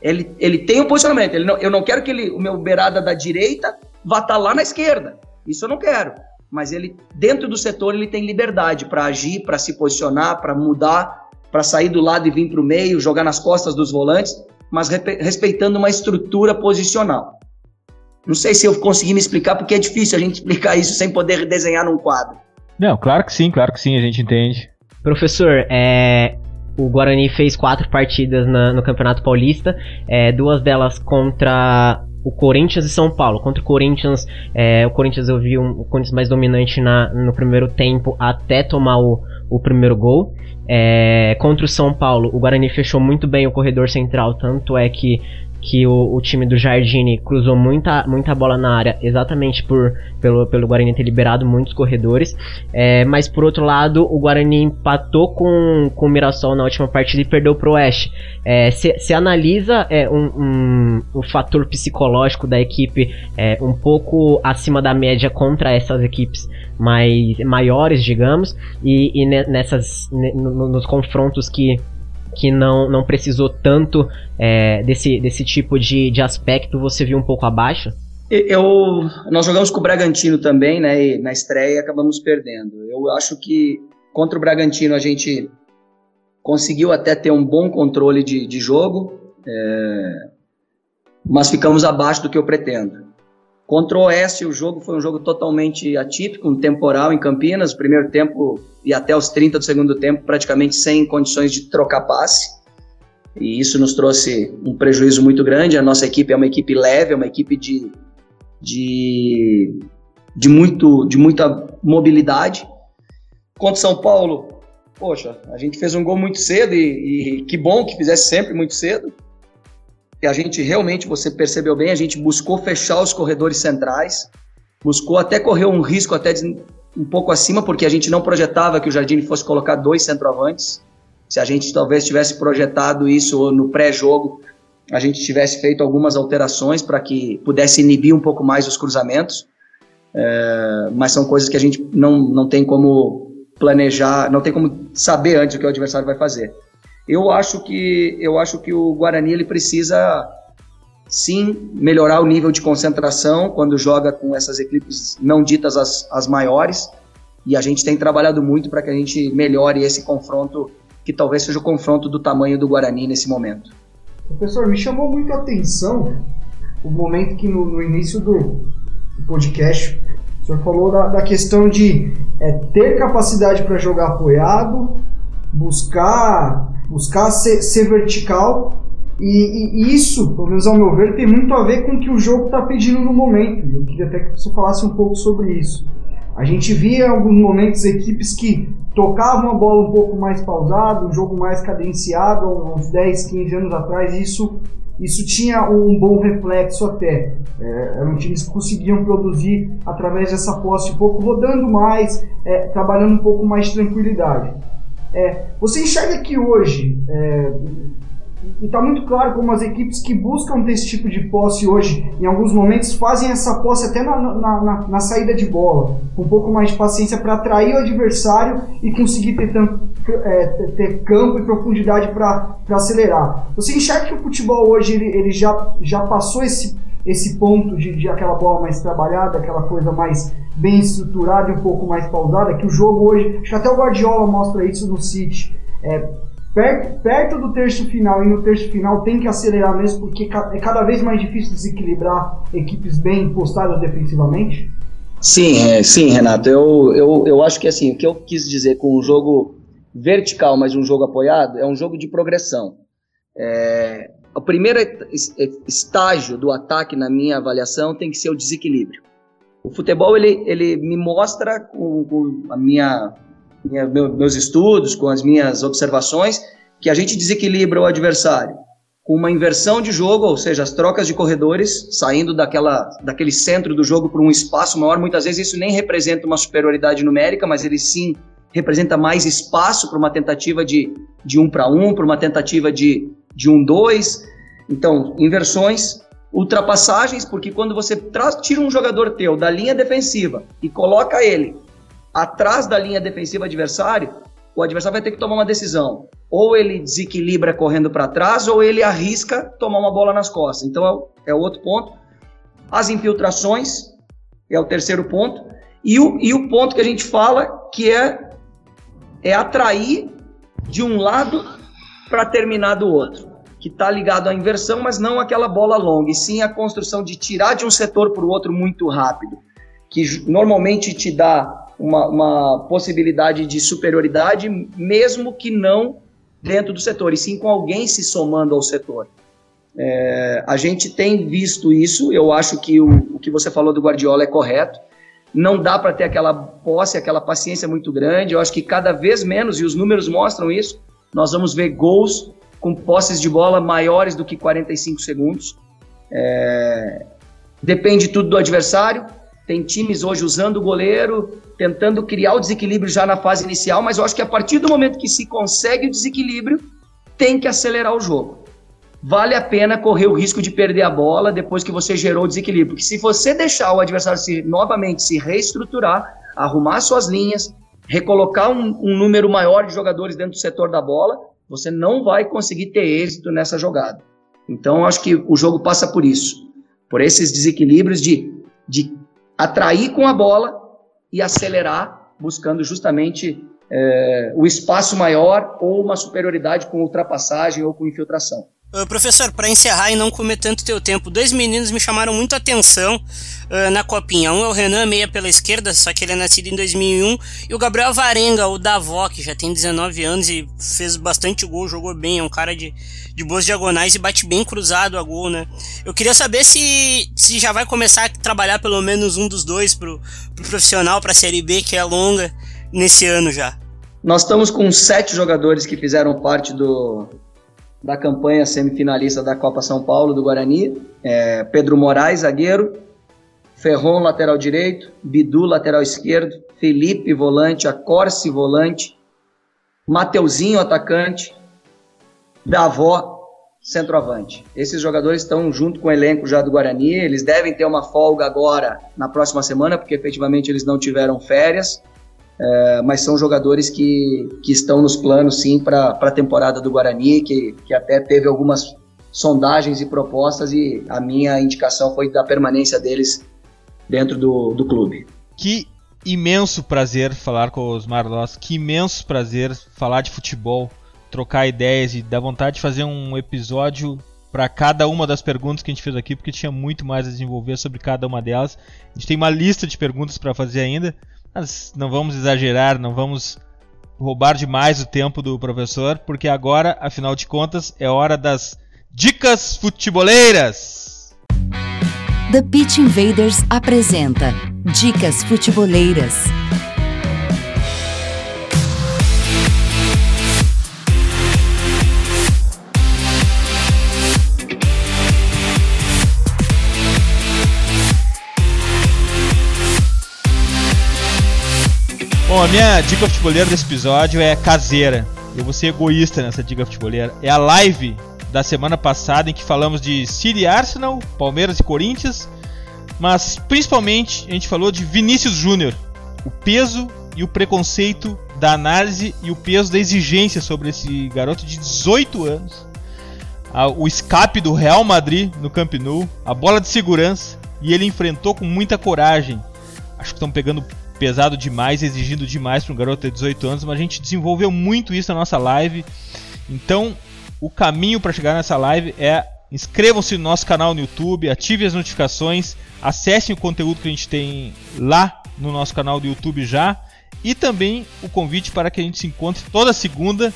Ele, ele tem um posicionamento. Não, eu não quero que ele, o meu beirada da direita vá estar tá lá na esquerda. Isso eu não quero. Mas ele, dentro do setor, ele tem liberdade para agir, para se posicionar, para mudar, para sair do lado e vir para o meio, jogar nas costas dos volantes, mas respeitando uma estrutura posicional. Não sei se eu consegui me explicar, porque é difícil a gente explicar isso sem poder desenhar num quadro. Não, claro que sim, claro que sim, a gente entende. Professor, é, o Guarani fez quatro partidas na, no Campeonato Paulista, é, duas delas contra o Corinthians e São Paulo. Contra o Corinthians, é, o Corinthians eu vi um, o Corinthians mais dominante na, no primeiro tempo até tomar o, o primeiro gol. É, contra o São Paulo, o Guarani fechou muito bem o corredor central, tanto é que que o, o, time do Jardine cruzou muita, muita bola na área, exatamente por pelo, pelo Guarani ter liberado muitos corredores. É, mas por outro lado, o Guarani empatou com, com o Mirassol na última partida e perdeu pro Oeste. É, se, se analisa é, um, um, o fator psicológico da equipe é, um pouco acima da média contra essas equipes mais maiores, digamos, e, e nessas nos confrontos que que não, não precisou tanto é, desse, desse tipo de, de aspecto, você viu um pouco abaixo? Eu, nós jogamos com o Bragantino também, né? E na estreia acabamos perdendo. Eu acho que contra o Bragantino a gente conseguiu até ter um bom controle de, de jogo, é, mas ficamos abaixo do que eu pretendo. Contra o Oeste, o jogo foi um jogo totalmente atípico, um temporal em Campinas. primeiro tempo e até os 30 do segundo tempo, praticamente sem condições de trocar passe. E isso nos trouxe um prejuízo muito grande. A nossa equipe é uma equipe leve, é uma equipe de, de, de, muito, de muita mobilidade. Contra São Paulo, poxa, a gente fez um gol muito cedo e, e que bom que fizesse sempre muito cedo que a gente realmente, você percebeu bem, a gente buscou fechar os corredores centrais, buscou até correr um risco até um pouco acima, porque a gente não projetava que o Jardim fosse colocar dois centroavantes. Se a gente talvez tivesse projetado isso no pré-jogo, a gente tivesse feito algumas alterações para que pudesse inibir um pouco mais os cruzamentos. É, mas são coisas que a gente não, não tem como planejar, não tem como saber antes o que o adversário vai fazer. Eu acho que eu acho que o Guarani ele precisa sim melhorar o nível de concentração quando joga com essas equipes não ditas as, as maiores. E a gente tem trabalhado muito para que a gente melhore esse confronto, que talvez seja o confronto do tamanho do Guarani nesse momento. Professor, me chamou muito a atenção o momento que no, no início do, podcast o senhor falou da, da questão de é, ter capacidade para jogar apoiado, buscar buscar ser, ser vertical e, e, isso, pelo menos ao meu ver, tem muito a ver com o que o jogo está pedindo no momento. Eu queria até que você falasse um pouco sobre isso. A gente via em alguns momentos equipes que tocavam a bola um pouco mais pausado, um jogo mais cadenciado, uns 10, 15 anos atrás, e isso, isso tinha um bom reflexo até. É, eram times que conseguiam produzir através dessa posse um pouco, rodando mais, é, trabalhando um pouco mais de tranquilidade. É, você enxerga que hoje, é, e está muito claro como as equipes que buscam ter esse tipo de posse hoje, em alguns momentos, fazem essa posse até na, na, na, na saída de bola, com um pouco mais de paciência para atrair o adversário e conseguir ter, tanto, é, ter campo e profundidade para acelerar. Você enxerga que o futebol hoje ele, ele já, já passou esse esse ponto de, de aquela bola mais trabalhada, aquela coisa mais bem estruturada e um pouco mais pausada, que o jogo hoje, acho que até o Guardiola mostra isso no City, é, perto, perto do terço final e no terço final tem que acelerar mesmo, porque é cada vez mais difícil desequilibrar equipes bem postadas defensivamente? Sim, é, sim, Renato. Eu, eu, eu acho que assim, o que eu quis dizer com um jogo vertical, mas um jogo apoiado, é um jogo de progressão. É, o primeiro estágio do ataque, na minha avaliação, tem que ser o desequilíbrio. O futebol ele, ele me mostra com, com a minha, minha, meus estudos, com as minhas observações, que a gente desequilibra o adversário com uma inversão de jogo, ou seja, as trocas de corredores, saindo daquela, daquele centro do jogo para um espaço maior. Muitas vezes isso nem representa uma superioridade numérica, mas ele sim representa mais espaço para uma tentativa de, de um para um, para uma tentativa de, de um dois. Então, inversões, ultrapassagens, porque quando você tira um jogador teu da linha defensiva e coloca ele atrás da linha defensiva adversário, o adversário vai ter que tomar uma decisão. Ou ele desequilibra correndo para trás, ou ele arrisca tomar uma bola nas costas. Então é, é o outro ponto. As infiltrações é o terceiro ponto. E o, e o ponto que a gente fala que é, é atrair de um lado para terminar do outro. Que está ligado à inversão, mas não aquela bola longa, e sim a construção de tirar de um setor para o outro muito rápido. Que normalmente te dá uma, uma possibilidade de superioridade, mesmo que não dentro do setor, e sim com alguém se somando ao setor. É, a gente tem visto isso, eu acho que o, o, que você falou do Guardiola é correto. Não dá para ter aquela posse, aquela paciência muito grande. Eu acho que cada vez menos, e os números mostram isso, nós vamos ver gols com posses de bola maiores do que 45 segundos. É, depende tudo do adversário. Tem times hoje usando o goleiro, tentando criar o desequilíbrio já na fase inicial, mas eu acho que a partir do momento que se consegue o desequilíbrio, tem que acelerar o jogo. Vale a pena correr o risco de perder a bola depois que você gerou o desequilíbrio. Porque se você deixar o adversário se, novamente se reestruturar, arrumar suas linhas, recolocar um, um número maior de jogadores dentro do setor da bola, você não vai conseguir ter êxito nessa jogada. Então, acho que o jogo passa por isso. Por esses desequilíbrios de, de atrair com a bola e acelerar, buscando justamente é, o espaço maior ou uma superioridade com ultrapassagem ou com infiltração. Uh, professor, para encerrar e não comer tanto teu tempo, dois meninos me chamaram muito a atenção uh, na copinha. Um é o Renan, meia pela esquerda, só que ele é nascido em 2001, e o Gabriel Varenga, o Davó, que já tem 19 anos e fez bastante gol, jogou bem, é um cara de, de boas diagonais e bate bem cruzado a gol, né? Eu queria saber se, se já vai começar a trabalhar pelo menos um dos dois pro, pro profissional, pra Série B, que é longa, nesse ano já. Nós estamos com sete jogadores que fizeram parte do, da campanha semifinalista da Copa São Paulo do Guarani, é Pedro Moraes, zagueiro, Ferron, lateral direito, Bidu, lateral esquerdo, Felipe, volante, Acorce, volante, Mateuzinho, atacante, Davó, centroavante. Esses jogadores estão junto com o elenco já do Guarani, eles devem ter uma folga agora na próxima semana, porque efetivamente eles não tiveram férias, é, mas são jogadores que, que estão nos planos sim para a temporada do Guarani, que, que até teve algumas sondagens e propostas e a minha indicação foi da permanência deles dentro do, do clube. Que imenso prazer falar com os Marlos, que imenso prazer falar de futebol, trocar ideias e dar vontade de fazer um episódio para cada uma das perguntas que a gente fez aqui, porque tinha muito mais a desenvolver sobre cada uma delas. A gente tem uma lista de perguntas para fazer ainda, mas não vamos exagerar, não vamos roubar demais o tempo do professor, porque agora, afinal de contas, é hora das dicas futeboleiras. The Pitch Invaders apresenta Dicas Futeboleiras. Bom, a minha dica futebolera desse episódio é caseira. Eu vou ser egoísta nessa dica futebolera. É a live da semana passada em que falamos de City Arsenal, Palmeiras e Corinthians, mas principalmente a gente falou de Vinícius Júnior, o peso e o preconceito da análise e o peso da exigência sobre esse garoto de 18 anos. O escape do Real Madrid no Camp Nou, a bola de segurança e ele enfrentou com muita coragem. Acho que estão pegando pesado demais, exigindo demais para um garoto de 18 anos, mas a gente desenvolveu muito isso na nossa live. Então, o caminho para chegar nessa live é inscrevam-se no nosso canal no YouTube, ativem as notificações, acessem o conteúdo que a gente tem lá no nosso canal do YouTube já e também o convite para que a gente se encontre toda segunda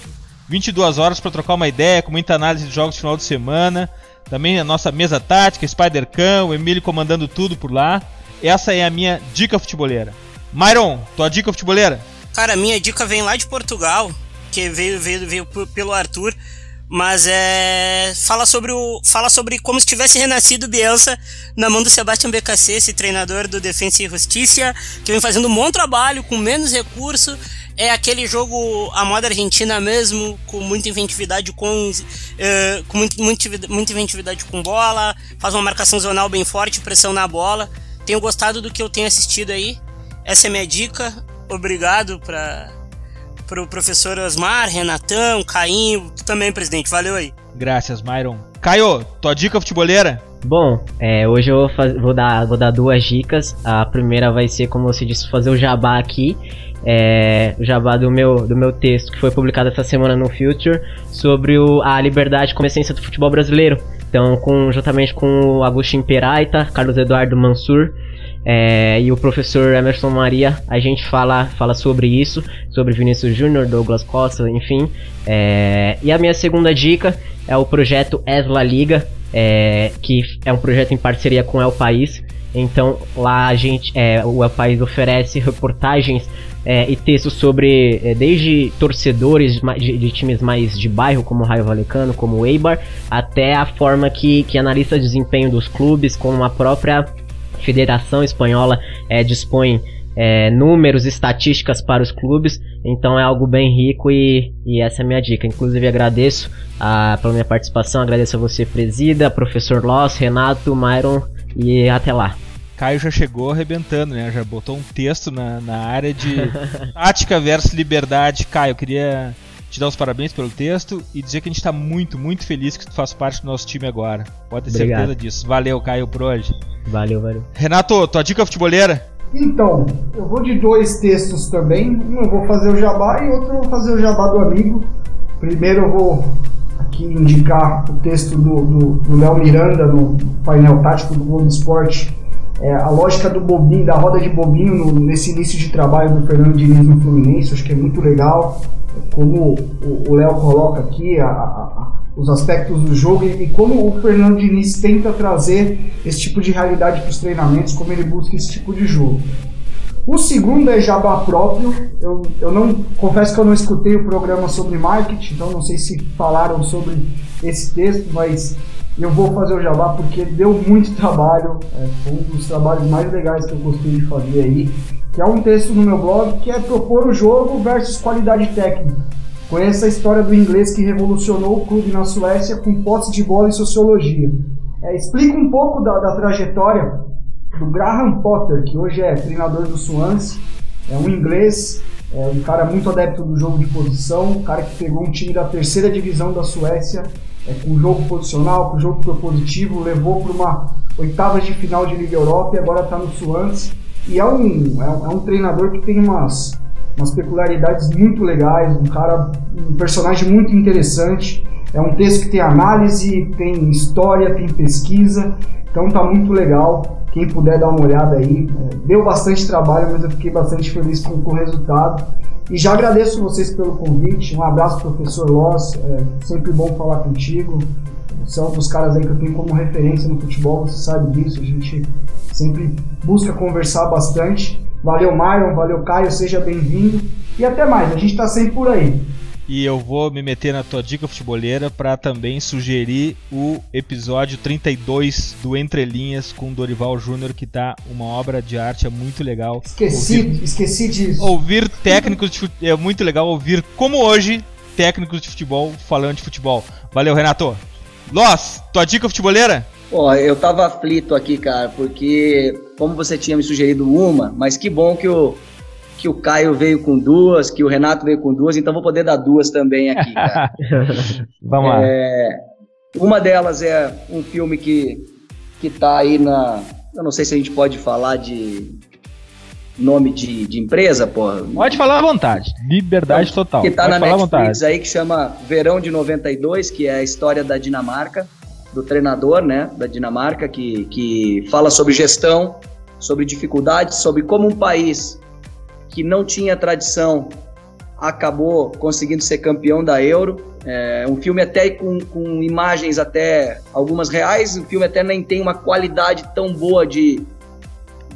22 horas para trocar uma ideia, com muita análise de jogos de final de semana. Também a nossa mesa tática, Spider Cam, o Emílio comandando tudo por lá. Essa é a minha dica futeboleira. Myron, tua dica futeboleira? Cara, minha dica vem lá de Portugal, que veio, veio, veio pelo Arthur. Mas é. Fala sobre o. Fala sobre como se tivesse renascido Bielsa na mão do Sebastião BKC, esse treinador do Defensa e Justiça, que vem fazendo um bom trabalho, com menos recurso. É aquele jogo a moda argentina mesmo, com muita inventividade com. Uh, com muito, muito, muita inventividade com bola, faz uma marcação zonal bem forte, pressão na bola. Tenho gostado do que eu tenho assistido aí. Essa é a minha dica. Obrigado para pro professor Osmar, Renatão, Caim, também, presidente. Valeu aí. Graças, Myron. Caio, tua dica futeboleira? Bom, é, hoje eu vou, faz, vou, dar, vou dar duas dicas. A primeira vai ser, como você disse, fazer o jabá aqui. É, o jabá do meu, do meu texto que foi publicado essa semana no Future sobre o, a liberdade como essência do futebol brasileiro. Então, com, juntamente com o Agostinho Peraita, Carlos Eduardo Mansur é, e o professor Emerson Maria, a gente fala, fala sobre isso, sobre Vinícius Júnior, Douglas Costa, enfim. É, e a minha segunda dica é o projeto Esla Liga, é, que é um projeto em parceria com o El País. Então lá a gente, é, o El País oferece reportagens é, e textos sobre é, desde torcedores de, de, times mais de bairro, como o Raio Valecano, como o Eibar, até a forma que, que analisa desempenho dos clubes, com a própria Federação Espanhola é, dispõe é, números, estatísticas para os clubes, então é algo bem rico e, e essa é a minha dica. Inclusive agradeço a, pela minha participação, agradeço a você, Presida, professor Loss, Renato, Myron e até lá. Caio já chegou arrebentando, né? Já botou um texto na, na área de tática versus liberdade. Caio, queria te dar os parabéns pelo texto e dizer que a gente está muito, muito feliz que tu faz parte do nosso time agora. Pode ter Obrigado. certeza disso. Valeu, Caio, por hoje. Valeu, valeu. Renato, tua dica futebolera? Então, eu vou de dois textos também. Um eu vou fazer o jabá e outro eu vou fazer o jabá do amigo. Primeiro eu vou aqui indicar o texto do Léo Miranda no painel tático do Globo Esporte. É, a lógica do bobinho, da roda de bobinho no, nesse início de trabalho do Fernando Diniz no Fluminense, acho que é muito legal. Como o Léo coloca aqui, a, a, os aspectos do jogo e, e, como o Fernando Diniz tenta trazer esse tipo de realidade para os treinamentos, como ele busca esse tipo de jogo. O segundo é jabá próprio. Eu, eu não confesso que eu não escutei o programa sobre marketing, então não sei se falaram sobre esse texto, mas eu vou fazer o jabá porque deu muito trabalho. É, foi um dos trabalhos mais legais que eu de fazer aí, que é um texto no meu blog que é propor o jogo versus qualidade técnica. Conheça a história do inglês que revolucionou o clube na Suécia com posse de bola e sociologia. É, explica um pouco da, da, trajetória do Graham Potter, que hoje é treinador do Swansea. É um inglês, é um cara muito adepto do jogo de posição, um cara que pegou um time da terceira divisão da Suécia, é, com jogo posicional, com jogo propositivo, levou para uma oitava de final de Liga Europa e agora está no Swansea. E é um, é um, é um treinador que tem umas umas peculiaridades muito legais, um cara, um personagem muito interessante. É um texto que tem análise, tem história, tem pesquisa, então tá muito legal. Quem puder dar uma olhada aí, é, deu bastante trabalho, mas eu fiquei bastante feliz com, com o resultado. E já agradeço vocês pelo convite. Um abraço, professor Loss. É sempre bom falar contigo. Você é um dos caras aí que eu tenho como referência no futebol, você sabe disso. A gente sempre busca conversar bastante. Valeu, Myron, valeu, Caio, seja bem-vindo. E até mais, a gente está sempre por aí. E eu vou me meter na tua dica futeboleira para também sugerir o episódio 32 do Entre Linhas com Dorival Júnior, que tá uma obra de arte é muito legal. Esqueci, ouvir, esqueci disso. Ouvir técnicos de futebol, é muito legal ouvir como hoje técnicos de futebol falando de futebol. Valeu, Renato. Loss, tua dica futeboleira? Pô, eu tava aflito aqui, cara, porque como você tinha me sugerido uma, mas que bom que o, que o Caio veio com duas, que o Renato veio com duas, então vou poder dar duas também aqui, cara. Vamos lá. É, uma delas é um filme que, que tá aí na. Eu não sei se a gente pode falar de nome de, de empresa, pô. Pode falar à vontade. Liberdade então, total. Que tá pode na Netflix aí, que chama Verão de 92, que é a história da Dinamarca do treinador, né, da Dinamarca, que, que fala sobre gestão, sobre dificuldades, sobre como um país que não tinha tradição acabou conseguindo ser campeão da Euro. É um filme até com, com imagens até algumas reais, o filme até nem tem uma qualidade tão boa de,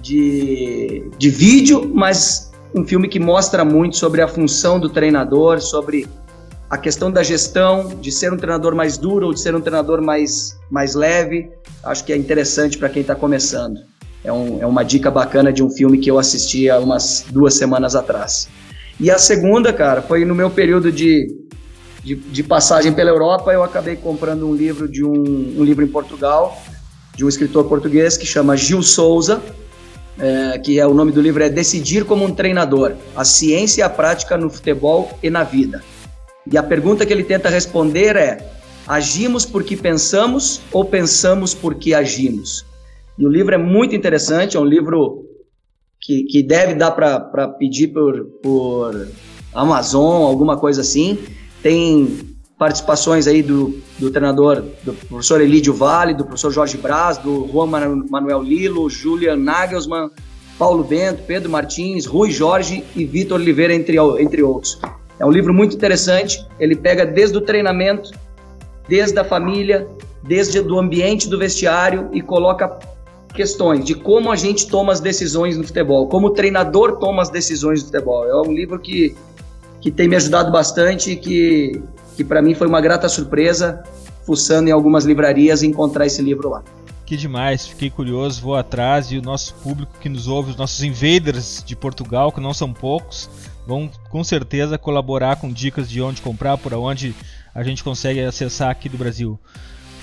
de, de vídeo, mas um filme que mostra muito sobre a função do treinador, sobre a questão da gestão, de ser um treinador mais duro ou de ser um treinador mais, mais leve. Acho que é interessante para quem está começando. É, um, é uma dica bacana de um filme que eu assisti há umas duas semanas atrás. E a segunda, cara, foi no meu período de, de, de passagem pela Europa, eu acabei comprando um livro de um, um, livro em Portugal, de um escritor português que chama Gil Souza, é, que é o nome do livro é Decidir como um Treinador, a ciência e a prática no futebol e na vida. E a pergunta que ele tenta responder é: agimos porque pensamos ou pensamos porque agimos? E o livro é muito interessante, é um livro que, que deve dar para pedir por, por Amazon, alguma coisa assim. Tem participações aí do, do treinador, do professor Elídio Vale, do professor Jorge Braz, do Juan Manuel Lilo, Julian Nagelsmann, Paulo Bento, Pedro Martins, Rui Jorge e Vitor Oliveira, entre, entre outros. É um livro muito interessante, ele pega desde o treinamento, desde a família, desde o ambiente do vestiário e coloca questões de como a gente toma as decisões no futebol, como o treinador toma as decisões no futebol. É um livro que, que tem me ajudado bastante e que, que para mim foi uma grata surpresa, fuçando em algumas livrarias encontrar esse livro lá. Que demais, fiquei curioso, vou atrás e o nosso público que nos ouve, os nossos invaders de Portugal, que não são poucos, vão com certeza colaborar com dicas de onde comprar, por onde a gente consegue acessar aqui do Brasil.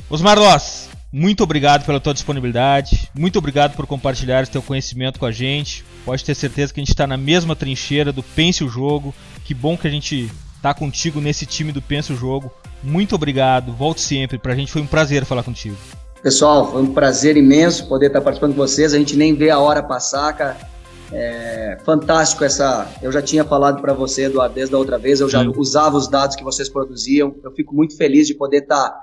Osmar Loss, muito obrigado pela tua disponibilidade, muito obrigado por compartilhar o teu conhecimento com a gente. Pode ter certeza que a gente está na mesma trincheira do Pense o Jogo. Que bom que a gente tá contigo nesse time do Pense o Jogo. Muito obrigado, volte sempre. Pra gente foi um prazer falar contigo. Pessoal, foi um prazer imenso poder estar participando com vocês. A gente nem vê a hora passar, cara. É fantástico essa. Eu já tinha falado para você, Eduardo, desde a outra vez. Eu já Sim. usava os dados que vocês produziam. Eu fico muito feliz de poder estar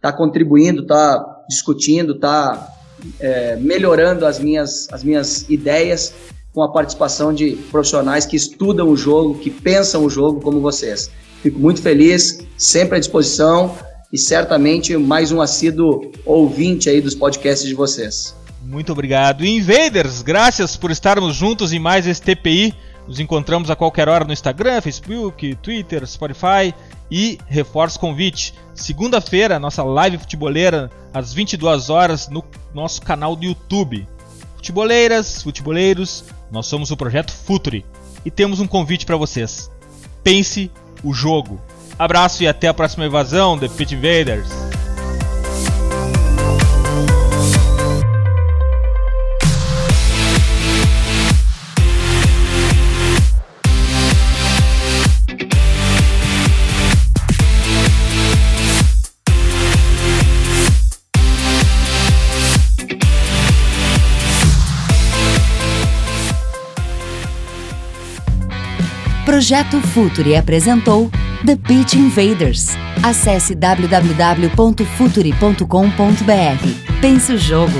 tá contribuindo, tá discutindo, tá é, melhorando as minhas, as minhas ideias com a participação de profissionais que estudam o jogo, que pensam o jogo como vocês. Fico muito feliz, sempre à disposição e certamente mais um assíduo ouvinte aí dos podcasts de vocês. Muito obrigado. Invaders, graças por estarmos juntos em mais esse TPI. Nos encontramos a qualquer hora no Instagram, Facebook, Twitter, Spotify e reforço o convite. Segunda-feira, nossa live futeboleira, às 22 horas, no nosso canal do YouTube. Futeboleiras, futeboleiros, nós somos o projeto Futuri e temos um convite para vocês. Pense o jogo. Abraço e até a próxima invasão, The Pit Invaders. Projeto Futuri apresentou The Pitch Invaders. Acesse www.futuri.com.br. Pense o jogo.